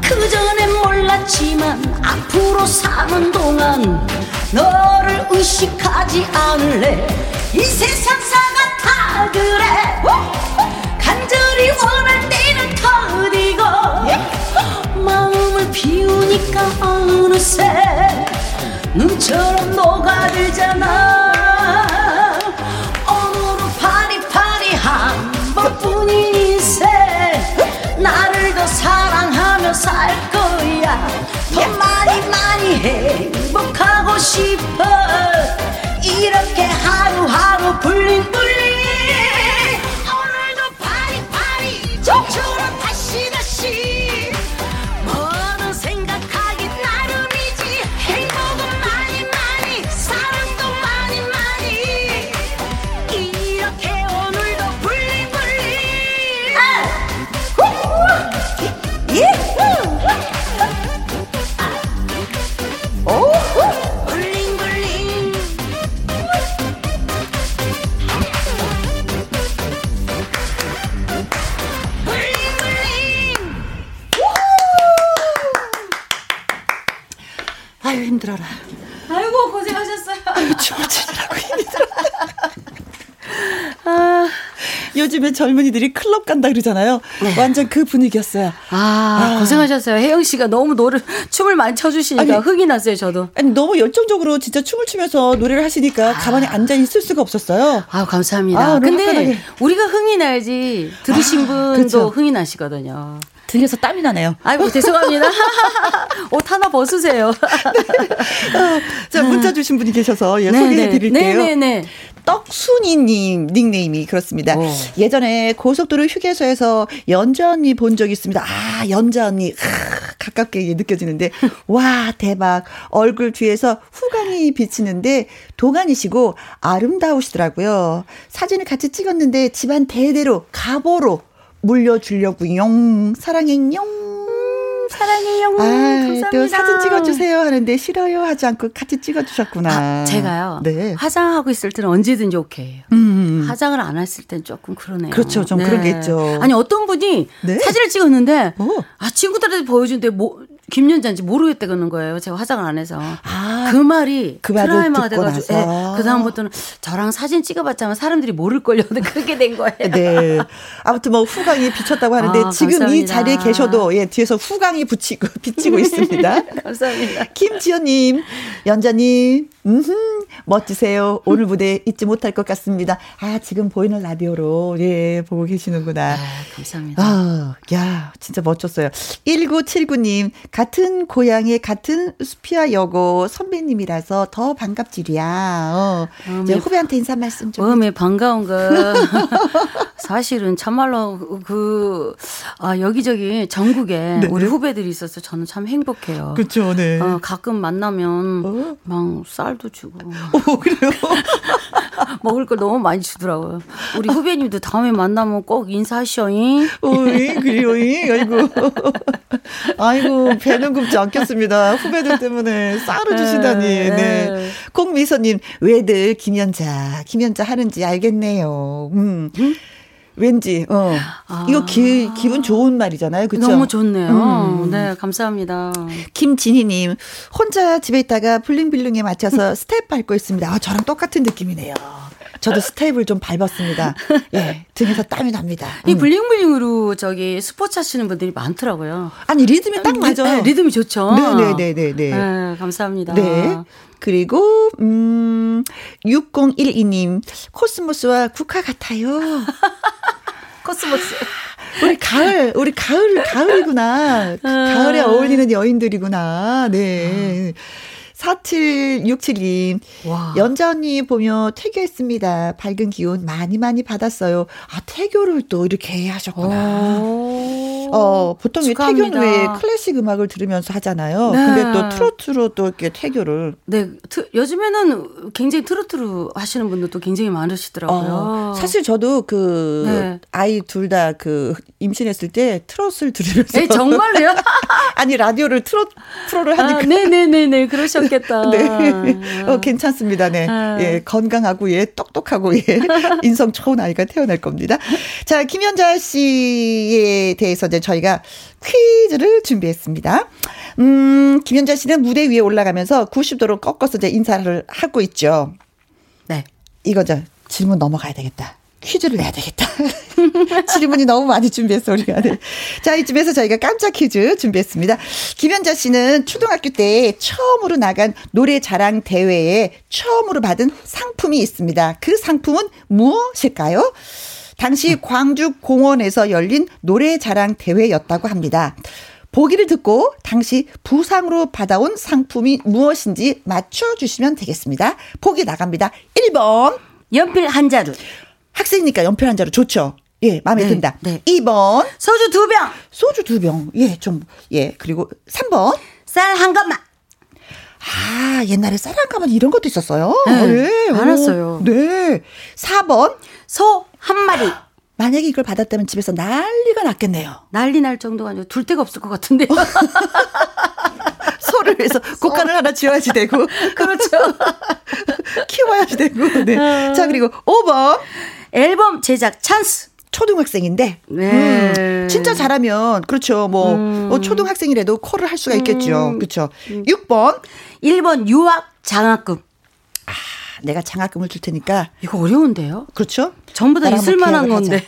그전엔 몰랐지만 앞으로 사는 동안 너를 의식하지 않을래. 이 세상 사가 다 그래. 간절히 원할 때는 터지고. 마음을 비우니까 어느새 눈처럼 녹아들잖아 더 많이 많이 행복하고 싶어. 이렇게 힘들어라. 아이고 고생하셨어요. 춤을 추느라고 힘들어. 아, 요즘에 젊은이들이 클럽 간다 그러잖아요. 완전 그 분위기였어요. 아, 고생하셨어요. 혜영 씨가 너무 노래 춤을 많이 춰주시니까 아니, 흥이 났어요. 저도. 아니 너무 열정적으로 진짜 춤을 추면서 노래를 하시니까 가만히 앉아 있을 수가 없었어요. 아 감사합니다. 아, 근데 화끈하게. 우리가 흥이 나야지 들으신 아, 분도 그렇죠. 흥이 나시거든요. 등에서 땀이 나네요. 아이고 죄송합니다. 옷 하나 벗으세요. 자 문자 주신 분이 계셔서 예, 네, 소개해 네. 드릴게요. 네, 네, 네. 떡순이님 닉네임이 그렇습니다. 오. 예전에 고속도로 휴게소에서 연자 언니 본적 있습니다. 아 연자 언니 아, 가깝게 느껴지는데 와 대박 얼굴 뒤에서 후광이 비치는데 동안이시고 아름다우시더라고요. 사진을 같이 찍었는데 집안 대대로 가보로 물려주려고요. 사랑해요. 사랑해요. 아, 감사합니다. 또 사진 찍어주세요 하는데 싫어요 하지 않고 같이 찍어주셨구나. 아, 제가요. 네. 화장하고 있을 때는 언제든지 오케이예요. 음. 화장을 안 했을 땐 조금 그러네요. 그렇죠. 좀 그런 게 있죠. 아니 어떤 분이 네. 사진을 찍었는데 오. 아 친구들한테 보여주는데 뭐 김연자인지 모르겠다는 거예요. 제가 화장을 안 해서. 아, 그 말이 그 트라우마가 돼가지고. 예, 그 다음부터는 저랑 사진 찍어봤자면 사람들이 모를걸요. 그렇게 된 거예요. 네. 아무튼 뭐 후광이 비쳤다고 하는데 아, 지금 이 감사합니다. 자리에 계셔도 예, 뒤에서 후광이 붙이고 비치고 있습니다. 감사합니다. 김지연님, 연자님, 음, 멋지세요. 오늘 무대 잊지 못할 것 같습니다. 아, 지금 보이는 라디오로, 예, 보고 계시는구나. 아, 감사합니다. 아, 야, 진짜 멋졌어요. 1979님, 같은 고향의 같은 수피아 여고 선배님이라서 더 반갑지리야. 어, 이제 네. 후배한테 인사 말씀 좀. 마음에 반가운 거 사실은 참말로 그- 그 아, 여기저기 전국에 우리 후배들이 있어서 저는 참 행복해요. 그쵸, 네. 어, 가끔 만나면 어? 막 쌀도 주고 오, 그래요? 먹을 걸 너무 많이 주더라고요. 우리 후배님도 다음에 만나면 꼭 인사하셔잉. 오이, 이. 아이고. 아이고, 배는 굽지 않겠습니다. 후배들 때문에 쌀을 주시다니. 네, 네. 네. 공미선님, 왜들 김연자, 김연자 하는지 알겠네요. 음. 왠지, 어. 이거 기, 기분 좋은 말이잖아요. 아. 너무 좋네요. 음. 네, 감사합니다. 김진희님, 혼자 집에 있다가 블링블링에 맞춰서 스텝 밟고 있습니다. 아, 저랑 똑같은 느낌이네요. 저도 스텝을 좀 밟았습니다. 예, 등에서 땀이 납니다. 이 음. 블링블링으로 저기 스포츠 하시는 분들이 많더라고요. 아니, 리듬이 딱 맞아. 네, 리듬이 좋죠. 네네네네네. 네, 감사합니다. 네. 그리고, 음, 6012님, 코스모스와 국화 같아요. 코스모스. 우리 가을, 우리 가을, 가을이구나. 그 가을에 어울리는 여인들이구나. 네. 4767님. 와. 연자 언니 보며 태교했습니다. 밝은 기운 많이 많이 받았어요. 아, 태교를 또 이렇게 하셨구나. 어, 보통 축하합니다. 왜 클래식 음악을 들으면서 하잖아요. 네. 근데 또 트로트로 또 이렇게 태교를. 네, 트, 요즘에는 굉장히 트로트로 하시는 분들도 굉장히 많으시더라고요. 어, 사실 저도 그 네. 아이 둘 다 그 임신했을 때 트롯을 들으면서 에 정말로요? 아니 라디오를 트롯 프로를 하니까 아, 네네네네 그러셨 겠다. 네. 어, 괜찮습니다. 네. 아. 예, 건강하고, 예, 똑똑하고, 예, 인성 좋은 아이가 태어날 겁니다. 자, 김연자 씨에 대해서 이제 저희가 퀴즈를 준비했습니다. 음, 김현자 씨는 무대 위에 올라가면서 90도로 꺾어서 이제 인사를 하고 있죠. 네. 이거죠. 질문 넘어가야 되겠다. 퀴즈를 내야 되겠다. 질문이 너무 많이 준비했어, 우리가. 네. 자, 이쯤에서 저희가 깜짝 퀴즈 준비했습니다. 김현자 씨는 초등학교 때 처음으로 나간 노래 자랑 대회에 처음으로 받은 상품이 있습니다. 그 상품은 무엇일까요? 당시 광주 공원에서 열린 노래 자랑 대회였다고 합니다. 보기를 듣고 당시 부상으로 받아온 상품이 무엇인지 맞춰주시면 되겠습니다. 보기 나갑니다. 1번. 연필 한 자루, 학생이니까 연필 한 자루 좋죠. 예, 마음에 네, 든다. 네. 2번. 소주 두 병, 소주 두 병. 예, 좀, 예. 그리고 3번. 쌀 한 갑만. 아, 옛날에 쌀한 가만 이런 것도 있었어요. 네, 오, 많았어요. 네. 4번. 소 한 마리. 만약에 이걸 받았다면 집에서 난리가 났겠네요. 난리 날 정도가 아니고 둘 데가 없을 것 같은데요. 소를 위해서 곡간을 하나 지어야지 되고. 그렇죠. 키워야지 되고. 네. 자, 그리고 5번. 앨범 제작 찬스. 초등학생인데. 네. 음, 진짜 잘하면, 그렇죠. 뭐, 뭐 초등학생이라도 콜을 할 수가 있겠죠. 그렇죠. 6번. 1번 유학 장학금. 내가 장학금을 줄 테니까. 이거 어려운데요? 그렇죠. 전부 다 있을 만한 건데.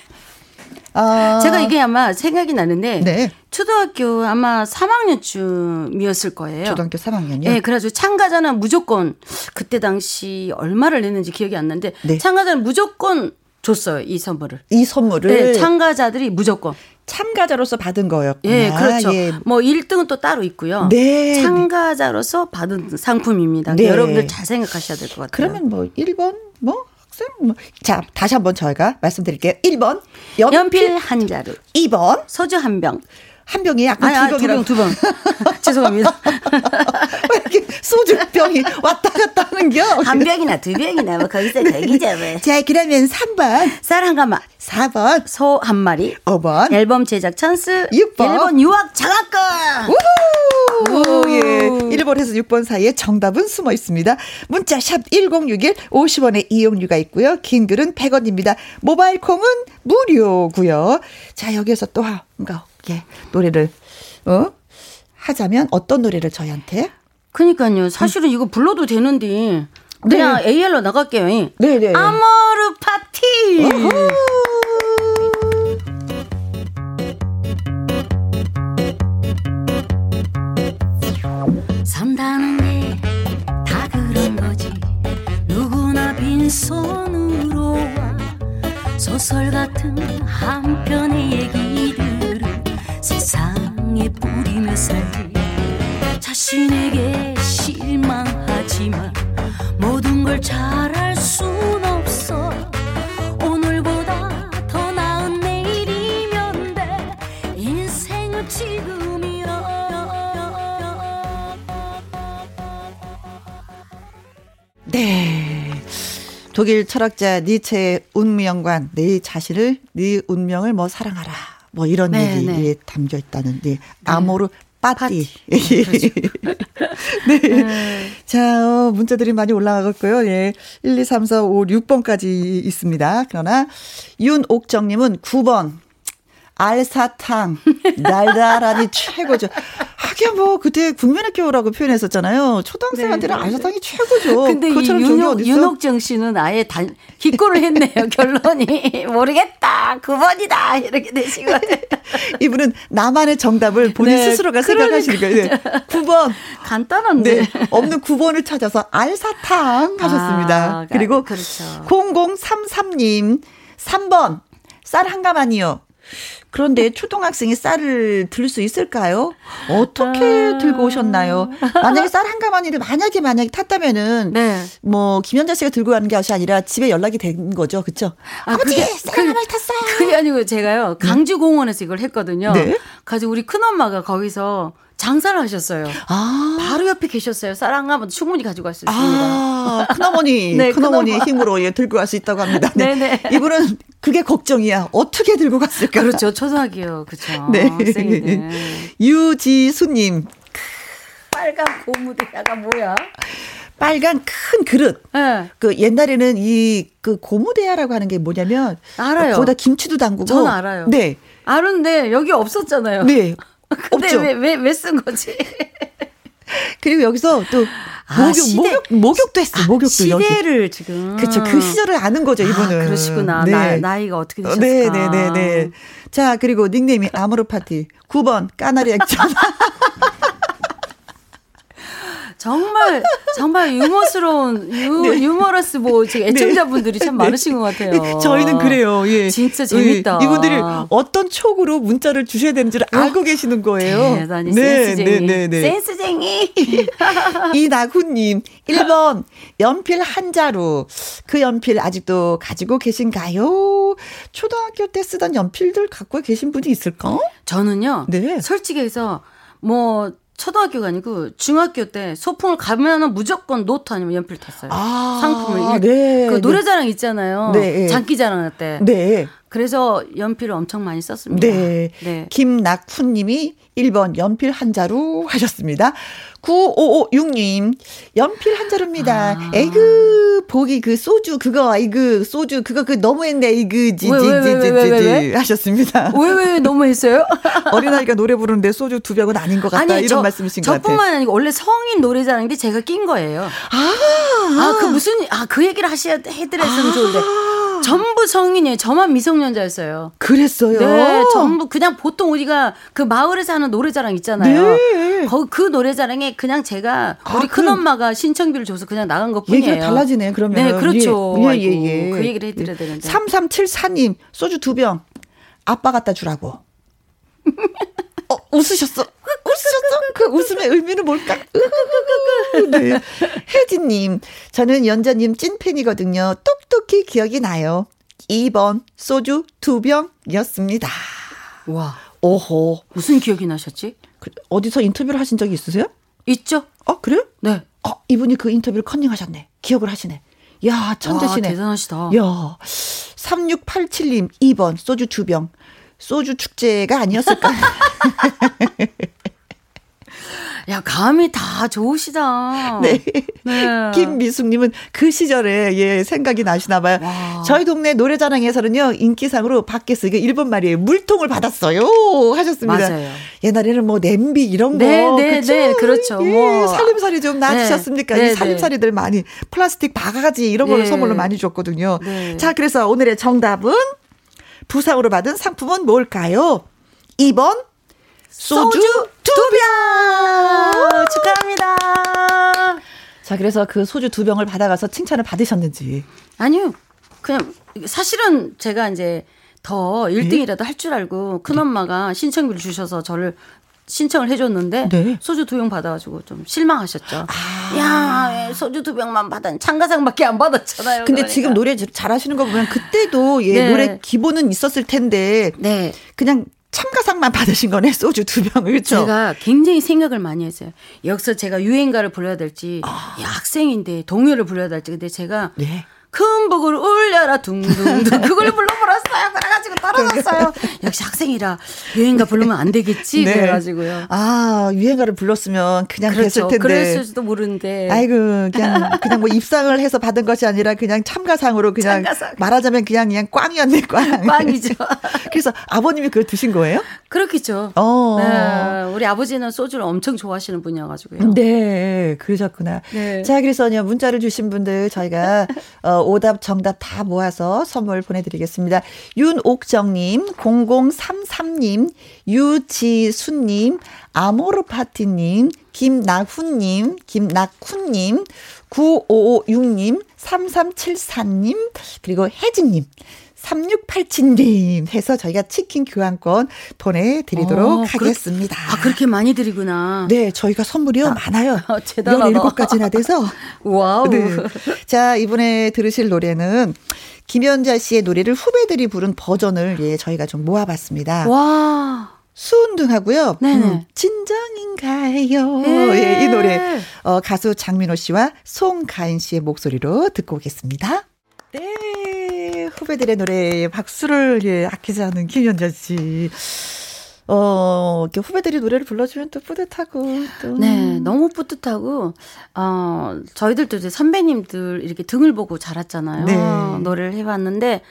아, 제가 이게 아마 생각이 나는데 네. 초등학교 아마 3학년쯤이었을 거예요. 초등학교 3학년이요? 네, 그래가지고 참가자는 무조건 그때 당시 얼마를 냈는지 기억이 안 나는데 네. 참가자는 무조건 줬어요 이 선물을. 이 선물을 네, 참가자들이 무조건. 참가자로서 받은 거였구나. 예, 그렇죠. 예. 뭐 1등은 또 따로 있고요. 네. 참가자로서 받은 상품입니다. 네. 여러분들 잘 생각하셔야 될 것 같아요. 그러면 뭐 1번 뭐 학생 뭐. 자, 다시 한번 저희가 말씀드릴게요. 1번 연필, 연필 한 자루, 2번 소주 한 병, 한 병이 약간 아니, 두 병, 병이라 두 병. 죄송합니다. 왜 이렇게 소주병이 왔다 갔다 하는겨? 한 병이나 두 병이나 뭐 거기서 거기죠. 뭐. 자, 그러면 3번, 쌀한 가마, 4번, 소 한 마리, 5번. 앨범 제작 찬스, 육 번. 일본 유학 장학금. 우후! 예. 1번에서 6번 사이에 정답은 숨어 있습니다. 문자 샵 1061, 50원의 이용료가 있고요. 긴 글은 100원입니다. 모바일 콩은 무료고요. 자, 여기에서 또 뭔가 예, 노래를 어? 하자면 어떤 노래를 저희한테? 그니까요. 사실은 이거 불러도 되는데 그냥 AL로 나갈게요. 네, 네. 아모르 파티. 산다는 게 다 그런 거지 누구나 빈손으로 와 소설 같은 한 편의 얘기들을 세상에 뿌리며 살지 자신에게 실망하지만 모든 걸 잘할 순 없어. 오늘보다 더 나은 내일이면 돼. 인생은 지금이야 네. 독일 철학자 니체의 운명관 내 자신을 네 운명을 뭐 사랑하라 뭐 이런 네, 얘기 네. 에 담겨 있다는 네. 아모르 파티. 네, 네. 자, 어, 문자들이 많이 올라가고요. 예. 1, 2, 3, 4, 5, 6번까지 있습니다. 그러나 윤옥정님은 9번. 알사탕 달달하니 최고죠. 하긴 뭐 그때 국민학교라고 표현했었잖아요. 초등학생한테는 네, 네. 알사탕이 최고죠. 근데 윤옥? 윤옥정 씨는 아예 단, 기권을 했네요. 결론이. 모르겠다. 9번이다. 이렇게 같아요. 이분은 나만의 정답을 본인 네, 스스로가 생각하시는 거예요. 네. 9번. 간단한데. 네. 없는 9번을 찾아서 알사탕 하셨습니다. 아, 그리고 그렇죠. 0033님 3번 쌀 한 가마니요. 그런데 초등학생이 쌀을 들 수 있을까요? 어떻게 아. 들고 오셨나요? 만약에 쌀 한 가마니를 만약에 만약에 탔다면은 네. 뭐 김현자 씨가 들고 가는 것이 아니라 집에 연락이 된 거죠, 그렇죠? 아, 아버지 그게- 쌀한 가마니 탔어요. 그게 아니고 제가요. 강주공원에서 이걸 했거든요. 네. 가지고 우리 큰 엄마가 거기서 장사를 하셨어요. 아, 바로 옆에 계셨어요. 쌀한가마 충분히 가지고 갈 수 있습니다. 아, 큰어머니, 네, 큰어머니의 큰엄마. 힘으로 예, 들고 갈 수 있다고 합니다. 네. 네네. 이분은 그게 걱정이야. 어떻게 들고 갔을까? 그렇죠. 초등학교. 그렇죠. 네. 유지수님, 빨간 고무대야가 뭐야? 빨간 큰 그릇. 네. 그 옛날에는 이 그 고무대야라고 하는 게 뭐냐면 알아요. 거기다 김치도 담그고 전 알아요. 네. 아는데 여기 없었잖아요. 네. 근데 없죠. 왜왜 왜 쓴 거지? 그리고 여기서 또 아, 목욕 시대- 목욕 목욕도 했어. 목욕도 여기. 시대를 지금. 그렇죠. 그 시절을 아는 거죠, 이분은. 아, 그러시구나. 네. 나, 나이가 어떻게 되셨을까? 네, 네, 네, 네. 자, 그리고 닉네임이 아모르 파티 9번 까나리 액션. 정말 정말 유머스러운 유, 네. 유머러스 뭐 지금 애청자분들이 참 많으신 것 같아요. 저희는 그래요. 예. 진짜 재밌다. 예, 이분들이 어떤 촉으로 문자를 주셔야 되는지를 알고 계시는 거예요. 대단히 센스쟁이. 네, 네, 네. 센스쟁이. 이나훈님, 1번, 연필 한 자루. 그 연필 아직도 가지고 계신가요? 초등학교 때 쓰던 연필들 갖고 계신 분이 있을까? 저는요. 네. 솔직히 해서 뭐 초등학교가 아니고 중학교 때 소풍을 가면은 무조건 노트 아니면 연필 탔어요. 아, 상품을 일- 네, 그 네. 노래자랑 있잖아요. 네. 장기자랑 때. 네. 그래서 연필을 엄청 많이 썼습니다. 네. 네. 김낙훈 님이 1번 연필 한 자루 하셨습니다. 9556 님, 연필 한 자루입니다. 아. 에이그, 보기 그 소주 그거, 아이그, 소주 그거 그 너무했네, 왜, 지지지지지 하셨습니다. 왜, 왜, 왜 너무 했어요? 어린아이가 노래 부르는데 소주 두 병은 아닌 것 같다. 이런 말씀이신 것 같아요. 저뿐만 아니고 원래 성인 노래자랑인데 제가 낀 거예요. 아, 아, 그 무슨, 아, 그 얘기를 하셔야, 해드렸으면 좋은데. 전부 성인이에요. 저만 미성년자였어요. 그랬어요. 네, 전부 그냥 보통 우리가 그 마을에서 하는 노래자랑 있잖아요. 네. 거, 그 노래자랑에 그냥 제가 우리 아, 큰엄마가 신청비를 줘서 그냥 나간 것 뿐이에요. 얘기가 달라지네, 그러면. 네, 그렇죠. 예, 예, 예, 예. 그 얘기를 해드려야 되는데. 3374님, 소주 두 병. 아빠 갖다 주라고. 어, 웃으셨어. 그 웃음의 의미는 뭘까? 네. 혜진님, 저는 연자님 찐팬이거든요. 똑똑히 기억이 나요. 2번, 소주 두 병이었습니다. 와. 오호. 무슨 기억이 나셨지? 그, 어디서 인터뷰를 하신 적이 있으세요? 있죠? 어, 그래요? 네. 어, 이분이 그 인터뷰를 컨닝하셨네. 기억을 하시네. 야, 천재시네. 와, 대단하시다. 야, 3687님 2번 소주 두 병. 소주 축제가 아니었을까? 야, 감이 다 좋으시다. 네. 네. 김미숙님은 그 시절에 예 생각이 나시나 봐요. 와. 저희 동네 노래자랑에서는요 인기상으로 밖에서 이거 일본 말이에요 물통을 받았어요 하셨습니다. 맞아요. 옛날에는 뭐 냄비 이런 거 네, 네, 그쵸? 네, 그렇죠. 예, 뭐. 살림살이 좀 놔주셨습니까? 네, 이 네, 살림살이들 많이 플라스틱 바가지 이런 거를 네. 선물로 많이 줬거든요. 네. 자 그래서 오늘의 정답은 부상으로 받은 상품은 뭘까요? 2번 소주 두 병. 축하합니다. 자, 그래서 그 소주 두 병을 받아가서 칭찬을 받으셨는지. 아니요. 그냥 사실은 제가 이제 더 1등이라도 할 줄 알고 큰엄마가 신청비를 주셔서 저를 신청을 해줬는데 네. 소주 두 병 받아가지고 좀 실망하셨죠. 야왜 소주 두 병만 받았 참가상밖에 안 받았잖아요. 근데 그러니까. 지금 노래 잘하시는 거 보면 그때도 예, 네. 노래 기본은 있었을 텐데 네 그냥 참가상만 받으신 거네 소주 두 병을 그렇죠. 제가 굉장히 생각을 많이 했어요. 여기서 제가 유행가를 불러야 될지 야, 학생인데 동요를 불러야 될지 근데 제가 네. 큰 복을 울려라 둥둥둥 그걸 불러버렸어요. 그래가지고 떨어졌어요. 역시 학생이라 유행가 부르면 안 되겠지 네. 그래가지고요. 아 유행가를 불렀으면 그냥 그렇죠. 됐을 텐데. 그랬을지도 모르는데. 아이고 그냥 그냥 뭐 입상을 해서 받은 것이 아니라 그냥 참가상으로 그냥 참가상. 말하자면 그냥 그냥 꽝이었네 꽝. 빵이죠. 그래서 아버님이 그걸 드신 거예요? 그렇겠죠. 어. 네, 우리 아버지는 소주를 엄청 좋아하시는 분이어가지고요. 네, 그러셨구나. 네. 자, 그래서요, 문자를 주신 분들 저희가, 어, 오답, 정답 다 모아서 선물 보내드리겠습니다. 윤옥정님, 0033님, 유지수님, 아모르파티님, 김나훈님, 김낙훈님, 9556님, 3374님, 그리고 혜진님. 3687님 해서 저희가 치킨 교환권 보내드리도록 어, 그렇- 하겠습니다. 아 그렇게 많이 드리구나. 네, 저희가 선물이요 많아요. 어, 대단하다. 17가지나 돼서. 와우. 네. 자, 이번에 들으실 노래는 김연자 씨의 노래를 후배들이 부른 버전을 예, 저희가 좀 모아봤습니다. 와. 수은등하고요. 네네. 음, 진정인가요? 예. 예, 이 노래 어, 가수 장민호 씨와 송가인 씨의 목소리로 듣고 오겠습니다. 네, 후배들의 노래에 박수를 예, 아끼지 않은 김연자 씨. 어, 이렇게 후배들이 노래를 불러주면 또 뿌듯하고 또. 네, 너무 뿌듯하고, 어, 저희들도 이제 선배님들 이렇게 등을 보고 자랐잖아요. 네. 노래를 해봤는데,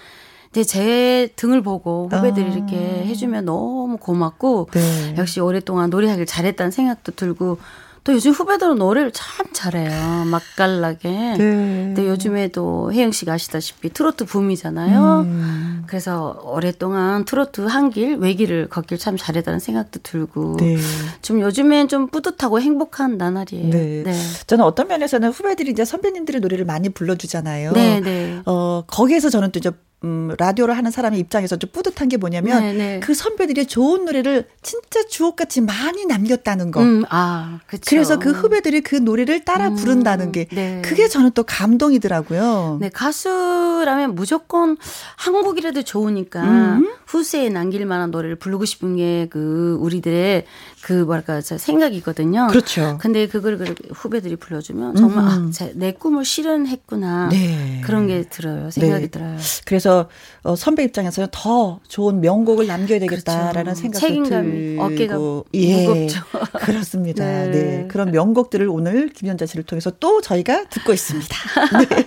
이제 제 등을 보고 후배들이 아. 이렇게 해주면 너무 고맙고, 네. 역시 오랫동안 노래하길 잘했다는 생각도 들고, 또 요즘 후배들은 노래를 참 잘해요. 맛깔나게. 네. 근데 요즘에도 혜영 씨가 아시다시피 트로트 붐이잖아요. 음. 그래서 오랫동안 트로트 한 길, 외길을 걷길 참 잘했다는 생각도 들고. 네. 좀 요즘엔 좀 뿌듯하고 행복한 나날이에요. 네. 네. 저는 어떤 면에서는 후배들이 이제 선배님들의 노래를 많이 불러주잖아요. 네, 네. 어, 거기에서 저는 또 이제 음, 라디오를 하는 사람의 입장에서 좀 뿌듯한 게 뭐냐면 네, 네. 그 선배들이 좋은 노래를 진짜 주옥같이 많이 남겼다는 거. 음, 아, 그쵸. 그래서 그 후배들이 그 노래를 따라 음, 부른다는 게 네. 그게 저는 또 감동이더라고요. 네, 가수라면 무조건 한 곡이라도 좋으니까 음. 후세에 남길 만한 노래를 부르고 싶은 게 그 우리들의 그 뭐랄까 저 생각이거든요. 그렇죠. 근데 그걸 그렇게 후배들이 불러주면 정말 음. 아, 제, 내 꿈을 실현했구나. 네. 그런 게 들어요. 생각이 네. 들어요. 그래서 어, 선배 입장에서는 더 좋은 명곡을 남겨야 되겠다라는 그렇죠. 생각도 책임감이 들고 어깨가 예, 무겁죠. 그렇습니다. 네. 네. 그런 명곡들을 오늘 김연자 씨를 통해서 또 저희가 듣고 있습니다. 네.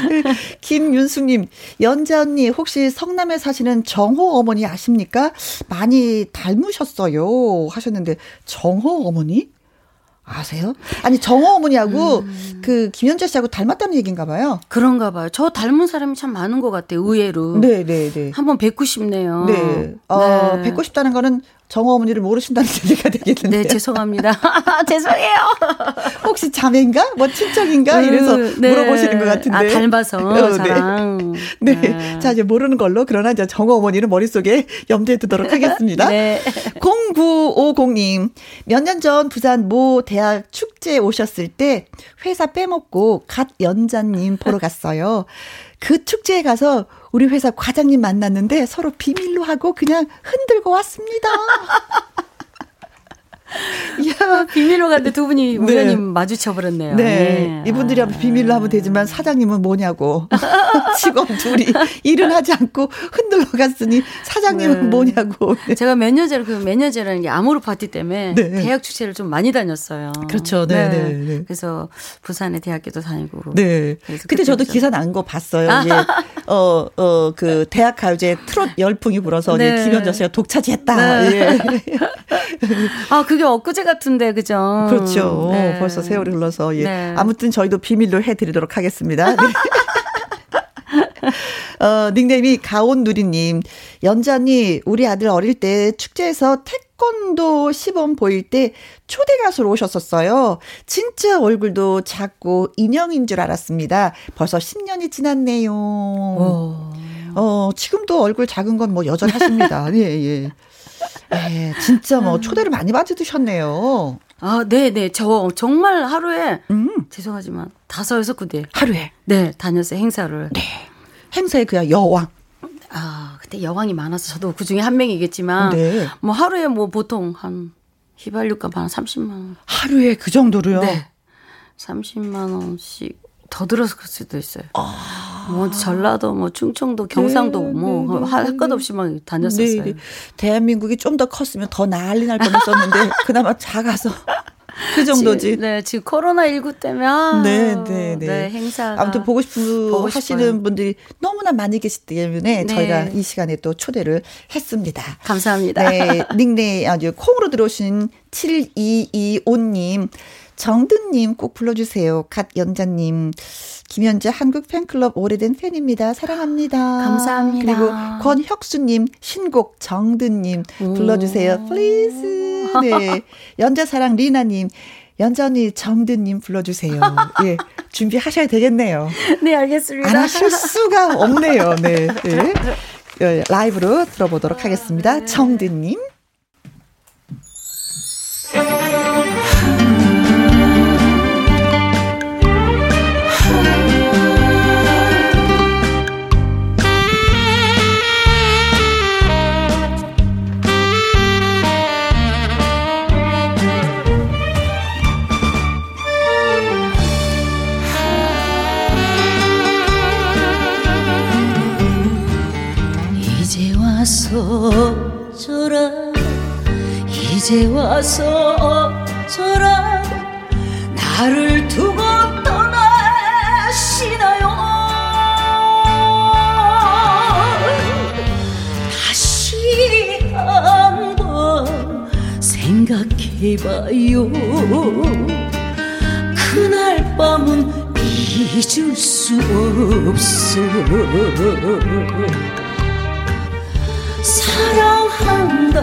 김윤숙님, 연자 언니 혹시 성남에 사시는 정호 어머니 아십니까? 많이 닮으셨어요 하셨는데 정호 어머니? 아세요? 아니 정호 어머니하고 음. 그 김연자 씨하고 닮았다는 얘기인가 봐요. 그런가 봐요. 저 닮은 사람이 참 많은 것 같아요. 의외로. 네, 네, 네. 한번 뵙고 싶네요. 네. 어, 네. 뵙고 싶다는 거는 정호 어머니를 모르신다는 얘기가 되겠는데. 네, 죄송합니다. 죄송해요. 혹시 자매인가? 뭐 친척인가? 이래서 음, 네. 물어보시는 것 같은데. 아, 닮아서 어, 네. 저랑. 네. 자, 이제 모르는 걸로. 그러나 이제 정호 어머니는 머릿속에 염두에 두도록 하겠습니다. 네. 0950님. 몇 년 전 부산 모 대학 축제 오셨을 때 회사 빼먹고 갓 연자님 보러 갔어요. 그 축제에 가서 우리 회사 과장님 만났는데 서로 비밀로 하고 그냥 흔들고 왔습니다. 야, 비밀로 갔는데 두 분이 우연히 마주쳐 버렸네요. 네. 네. 이분들이 하면 비밀로 하면 되지만 사장님은 뭐냐고. 직원 둘이 일은 하지 않고 흔들러 갔으니 사장님은 네. 뭐냐고. 제가 몇년 전에 그몇년 전에는 게 아모르 파티 때문에 네. 대학 축제를 좀 많이 다녔어요. 그렇죠. 네, 네, 네. 그래서 부산의 대학교도 다니고. 네. 그래서 근데 저도 기사 난 거 봤어요. 이제 어, 어, 그 대학 가요제 트롯 열풍이 불어서 네. 김현정 씨가 독차지했다. 네. 예. 아 그게 엊그제 같은데 그죠? 그렇죠. 네. 벌써 세월이 흘러서 예. 네. 아무튼 저희도 비밀로 해드리도록 하겠습니다. 네. 어, 닉네임이 가온누리님. 연자님, 우리 아들 어릴 때 축제에서 태권도 시범 보일 때 초대 가수로 오셨었어요. 진짜 얼굴도 작고 인형인 줄 알았습니다. 벌써 10년이 지났네요. 오. 어, 지금도 얼굴 작은 건 뭐 여전하십니다. 예, 예. 예, 진짜 뭐 초대를 많이 받으셨네요. 아, 네, 네. 저 정말 하루에 음, 죄송하지만 다섯 여섯 군데 하루에 네 다녔어요 행사를. 행사에 그냥 여왕. 아 그때 여왕이 많아서 저도 그 중에 한 명이겠지만 네. 뭐 하루에 뭐 보통 한 휘발유값 한 30만 원. 하루에 그 정도로요? 네. 30만 원씩 더 들어서 그럴 수도 있어요. 아. 뭐 전라도 뭐 충청도 경상도 뭐할것 없이 막 다녔었어요. 네, 네. 대한민국이 좀 더 컸으면 더 난리 날 뻔했었는데 그나마 작아서 그 정도지. 지금, 네, 지금 코로나 19 때문에 아, 네, 네, 네. 행사가 아무튼 보고 싶은 보고 하시는 싶어요. 분들이 너무나 많이 계시기 때문에 네. 저희가 이 시간에 또 초대를 했습니다. 감사합니다. 네, 닉네임 아주 콩으로 들어오신 7225님, 정든님 꼭 불러주세요. 갓 연자님, 김연자 한국 팬클럽 오래된 팬입니다. 사랑합니다. 감사합니다. 그리고 권혁수님 신곡 정든님 불러주세요. please. 네, 연자 사랑 리나님. 연전이 정든님 불러주세요. 예, 준비하셔야 되겠네요. 네, 알겠습니다. 안 하실 수가 없네요. 네. 네. 예, 라이브로 들어보도록 하겠습니다. 정든님. 이제 와서 어쩌라. 나를 두고 떠나시나요? 다시 한번 생각해봐요. 그날 밤은 잊을 수 없어. 사랑한다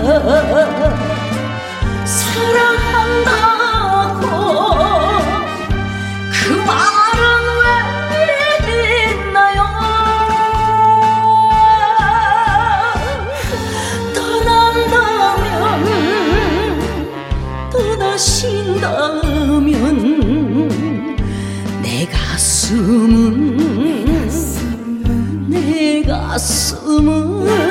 신다면 내 가슴은 내 가슴은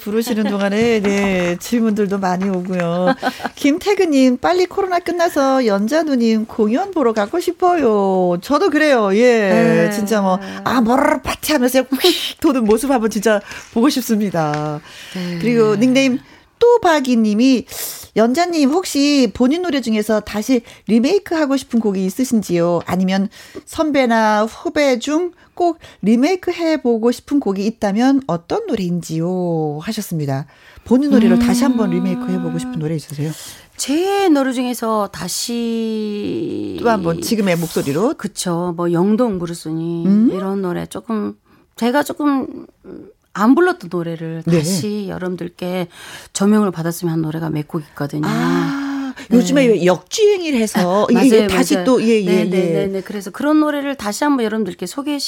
부르시는 동안에 네, 질문들도 많이 오고요. 김태근님, 빨리 코로나 끝나서 연자누님 공연 보러 가고 싶어요. 저도 그래요. 예, 네. 진짜 뭐, 아, 뭐를 파티하면서 휙 도는 모습 한번 진짜 보고 싶습니다. 그리고 닉네임 또박이님이 연자님 혹시 본인 노래 중에서 다시 리메이크 하고 싶은 곡이 있으신지요? 아니면 선배나 후배 중 꼭 리메이크 해보고 싶은 곡이 있다면 어떤 노래인지요? 하셨습니다. 본인 노래를 다시 한번 리메이크 해보고 싶은 노래 있으세요? 제 노래 중에서 다시 또 한번 지금의 목소리로 그쵸. 뭐 영동 브루스니 음? 이런 노래 조금 제가 조금 안 불렀던 노래를 네. 다시 여러분들께 조명을 받았으면 한 노래가 몇 곡 있거든요. 아, 요즘에 왜 역주행을 해서 네. 맞아요, 예, 예, 다시. 또 예, 예, 네, 네, 예. 네, 네. 그래서 그런 노래를 다시 한번 여러분들께 소개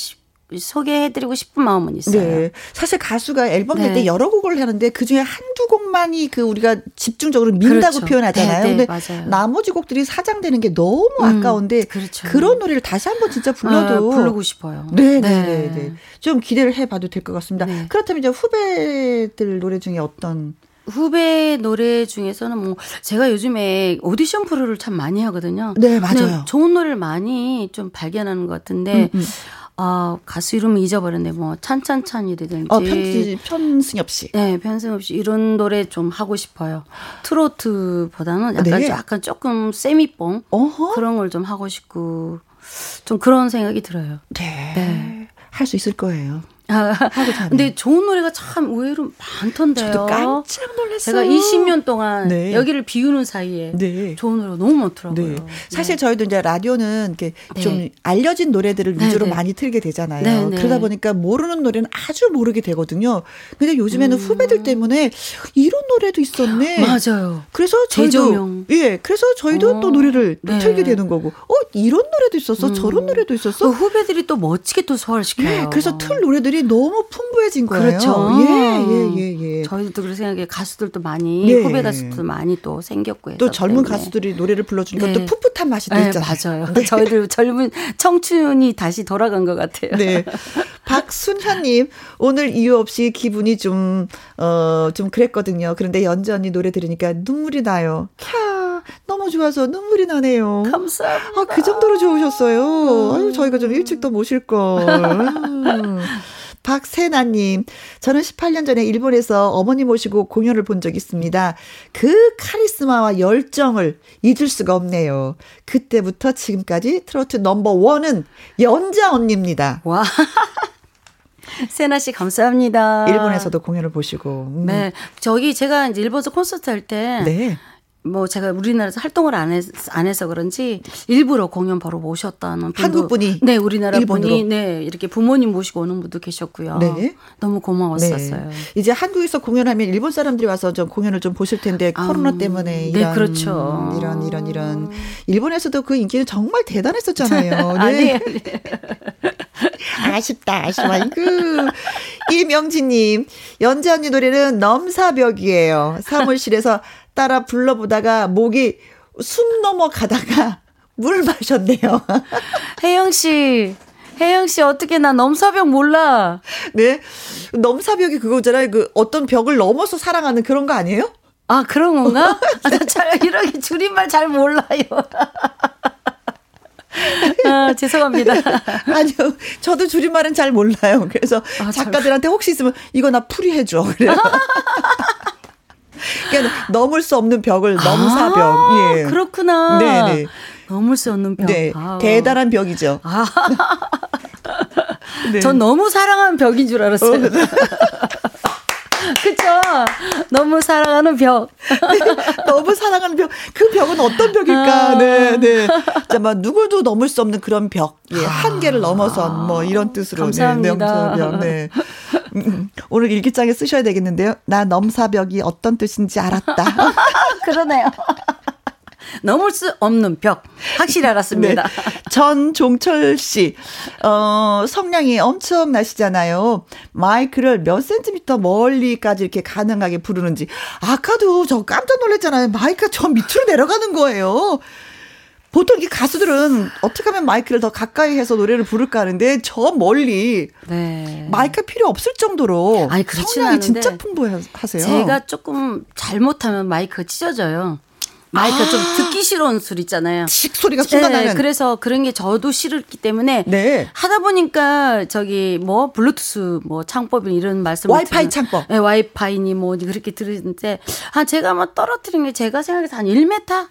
소개해드리고 싶은 마음은 있어요. 네. 사실 가수가 앨범 낼때 네. 여러 곡을 하는데 그 중에 한두 곡만이 그 우리가 집중적으로 민다고 그렇죠. 표현하잖아요. 네, 네, 근데 맞아요. 나머지 곡들이 사장되는 게 너무 음, 아까운데 그렇죠. 런 노래를 다시 한번 진짜 불러도 아, 부르고 싶어요. 네, 네, 네, 네. 좀 기대를 해봐도 될 것 같습니다. 네. 그렇다면 이제 후배들 노래 중에 어떤 후배 노래 중에서는 뭐 제가 요즘에 오디션 프로를 참 많이 하거든요. 네, 맞아요. 좋은 노래를 많이 좀 발견하는 것 같은데 음, 음. 아 가수 이름은 잊어버렸네. 뭐 찬찬찬이라든지 어, 편, 편승엽 씨. 네, 편승 없이 이런 노래 좀 하고 싶어요. 트로트보다는 약간 네. 약간 조금 세미뽕 어허. 그런 걸 좀 하고 싶고 좀 그런 생각이 들어요. 네. 네. 할 수 있을 거예요. 하고. 근데 좋은 노래가 참 의외로 많던데요. 저도 깜짝 놀랐어요. 제가 20년 동안 네. 여기를 비우는 사이에 네. 좋은 노래가 너무 많더라고요. 네. 사실 저희도 이제 라디오는 이렇게 네. 좀 알려진 노래들을 네, 위주로 네. 많이 틀게 되잖아요. 그러다 보니까 모르는 노래는 아주 모르게 되거든요. 근데 요즘에는 후배들 때문에 이런 노래도 있었네. 음. 맞아요. 그래서 저희도 재조명. 예, 그래서 저희도 어, 또 노래를 또 네. 틀게 되는 거고. 어, 이런 노래도 있었어. 저런 노래도 있었어. 그 후배들이 또 멋지게 또 소화를 시켜요. 네, 그래서 틀 노래들 이 너무 풍부해진 거예요. 그렇죠. 예, 예, 예, 예. 저희들도 그런 생각에 가수들도 많이 네. 후배 가수들도 많이 또 생겼고 또 젊은 때문에. 가수들이 노래를 불러주니까 네. 또 풋풋한 맛이 또 네, 있잖아요. 맞아요. 저희들 젊은 청춘이 다시 돌아간 것 같아요. 네. 박순현님, 오늘 이유 없이 기분이 좀, 어, 좀 그랬거든요. 그런데 연주 언니 노래 들으니까 눈물이 나요. 캬, 너무 좋아서 눈물이 나네요. 감사합니다. 아, 그 정도로 좋으셨어요. 아유, 저희가 좀 일찍 더 모실 걸. 음. 박세나님, 저는 18년 전에 일본에서 어머니 모시고 공연을 본 적이 있습니다. 그 카리스마와 열정을 잊을 수가 없네요. 그때부터 지금까지 트로트 넘버 원은 연자 언니입니다. 와. 세나 씨 감사합니다. 일본에서도 공연을 보시고. 음. 네. 저기 제가 이제 일본에서 콘서트 할때 네. 뭐 제가 우리나라에서 활동을 안, 해서, 안 해서 그런지 일부러 공연 오셨다는 분도 한국 분이 네 우리나라 일본으로. 분이 네 이렇게 부모님 모시고 오는 분도 계셨고요. 네. 너무 고마웠었어요. 네. 이제 한국에서 공연하면 일본 사람들이 와서 좀 공연을 좀 보실 텐데 아, 코로나 때문에 네, 이런 그렇죠. 이런 이런 이런 일본에서도 그 인기는 정말 대단했었잖아요. 네. 아쉽다, 아쉬워. 그 이명진님 연자 언니 노래는 넘사벽이에요. 사무실에서 따라 불러보다가 목이 숨 넘어가다가 물 마셨네요. 혜영 씨. 혜영 씨 어떻게 나 넘사벽 몰라? 네, 넘사벽이 그거잖아요. 그 어떤 벽을 넘어서 사랑하는 그런 거 아니에요? 아 그런 건가? 아, 나잘 이렇게 줄임말 잘 몰라요. 아, 죄송합니다. 아니요, 저도 줄임말은 잘 몰라요. 그래서 아, 잘- 작가들한테 혹시 있으면 이거 나 풀이해줘. 그래요. 그러니까 넘을 수 없는 벽을 넘사벽. 아, 예. 그렇구나. 네네. 넘을 수 없는 벽. 네. 아우. 대단한 벽이죠. 네. 전 너무 사랑하는 벽인 줄 알았어요. 그쵸? 너무 사랑하는 벽. 너무 사랑하는 벽. 그 벽은 어떤 벽일까? 아. 네, 네. 자, 막 누구도 넘을 수 없는 그런 벽. 예, 한계를 넘어선 뭐 이런 뜻으로. 아. 감사합니다. 네, 넘사벽. 네. 음, 음. 오늘 일기장에 쓰셔야 되겠는데요. 나 넘사벽이 어떤 뜻인지 알았다. 그러네요. 넘을 수 없는 벽. 확실히 알았습니다. 네. 전종철 씨, 어, 성량이 엄청 나시잖아요. 마이크를 몇 센티미터 멀리까지 이렇게 가능하게 부르는지. 아까도 저 깜짝 놀랐잖아요. 마이크가 저 밑으로 내려가는 거예요. 보통 이 가수들은 어떻게 하면 마이크를 더 가까이 해서 노래를 부를까 하는데 저 멀리 네. 마이크가 필요 없을 정도로 아니, 성량이 진짜 풍부하세요. 제가 조금 잘못하면 마이크가 찢어져요. 마이크가 좀 듣기 싫은 소리 있잖아요. 칙 소리가 순간 나면 네, 그래서 그런 게 저도 싫었기 때문에 네. 하다 보니까 저기 뭐 블루투스 뭐 창법이 이런 말씀 와이파이 창법. 네, 와이파이니 뭐 그렇게 들으는데 아 제가 뭐 떨어뜨린 게 제가 생각해서 한 1m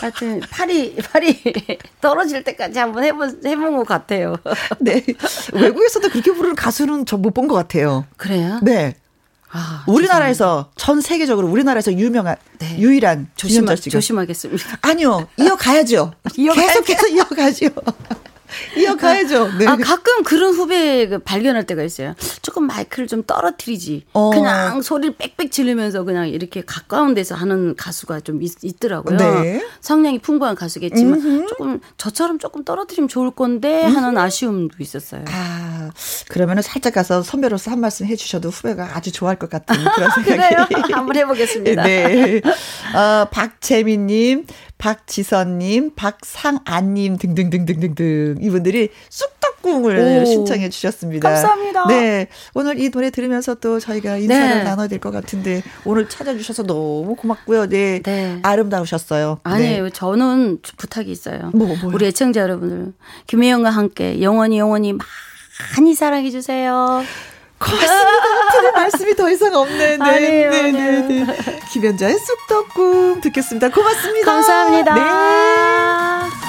하여튼 팔이 팔이 떨어질 때까지 한번 해본 해본 것 같아요. 네. 외국에서도 그렇게 부르는 가수는 저 못 본 것 같아요. 그래요? 네. 아, 우리나라에서 전 세계적으로 우리나라에서 유명한 네. 유일한 조심 조심자 씨가 조심하겠습니다. 아니요 이어가야죠. 이어가야죠. 계속해서 이어가죠. 이어가야죠. 네. 아, 가끔 그런 후배 그 발견할 때가 있어요. 조금 마이크를 좀 떨어뜨리지. 어. 그냥 소리를 빽빽 지르면서 그냥 이렇게 가까운 데서 하는 가수가 좀 있, 더라고요 네. 성량이 풍부한 가수겠지만 조금 저처럼 조금 떨어뜨리면 좋을 건데 하는 아쉬움도 있었어요. 아 그러면은 살짝 가서 선배로서 한 말씀 해주셔도 후배가 아주 좋아할 것 같은 그런 그래요? 생각이. 한번 해보겠습니다. 네. 어, 박재민님, 박지선님, 박상안님 등등등등등등 이분들이 쑥떡궁을 오. 신청해 주셨습니다. 감사합니다. 네. 오늘 이 노래 들으면서 또 저희가 인사를 네. 나눠야 될 것 같은데 오늘 찾아주셔서 너무 고맙고요. 네. 네. 아름다우셨어요. 아니에요. 네. 저는 부탁이 있어요. 뭐, 뭐요? 우리 애청자 여러분들, 김혜영과 함께 영원히 영원히 많이 사랑해 주세요. 고맙습니다. 드릴 말씀이 더 이상 없네. 네. 아니에요, 네, 네, 아니에요. 네. 김연자의 쑥떡궁 듣겠습니다. 고맙습니다. 감사합니다. 네.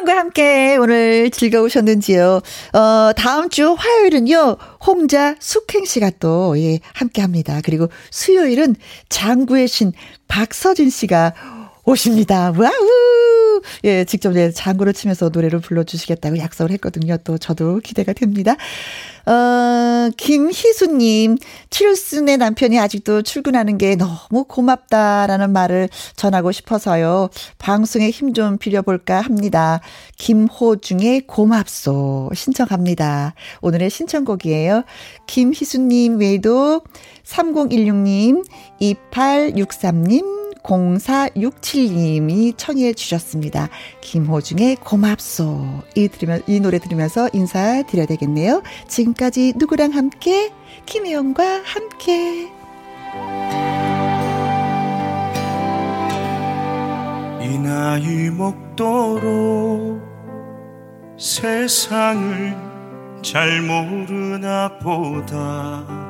김혜영과 함께 오늘 즐거우셨는지요? 어, 다음 주 화요일은요, 홍자 숙행 씨가 또, 예, 함께 합니다. 그리고 수요일은 장구의 신 박서진 씨가 오십니다. wow! 예, 직접 예, 장구를 치면서 노래를 불러주시겠다고 약속을 했거든요. 또 저도 기대가 됩니다. 어, 김희수님, 칠순의 남편이 아직도 출근하는 게 너무 고맙다라는 말을 전하고 싶어서요. 방송에 힘 좀 빌려볼까 합니다. 김호중의 고맙소 신청합니다. 오늘의 신청곡이에요. 김희수님 외에도 3016님, 2863님, 0467님이 청해 주셨습니다. 김호중의 고맙소. 이 들으면, 이 노래 들으면서 인사드려야 되겠네요. 지금까지 누구랑 함께? 김혜영과 함께. 이 나이 먹도록 세상을 잘 모르나 보다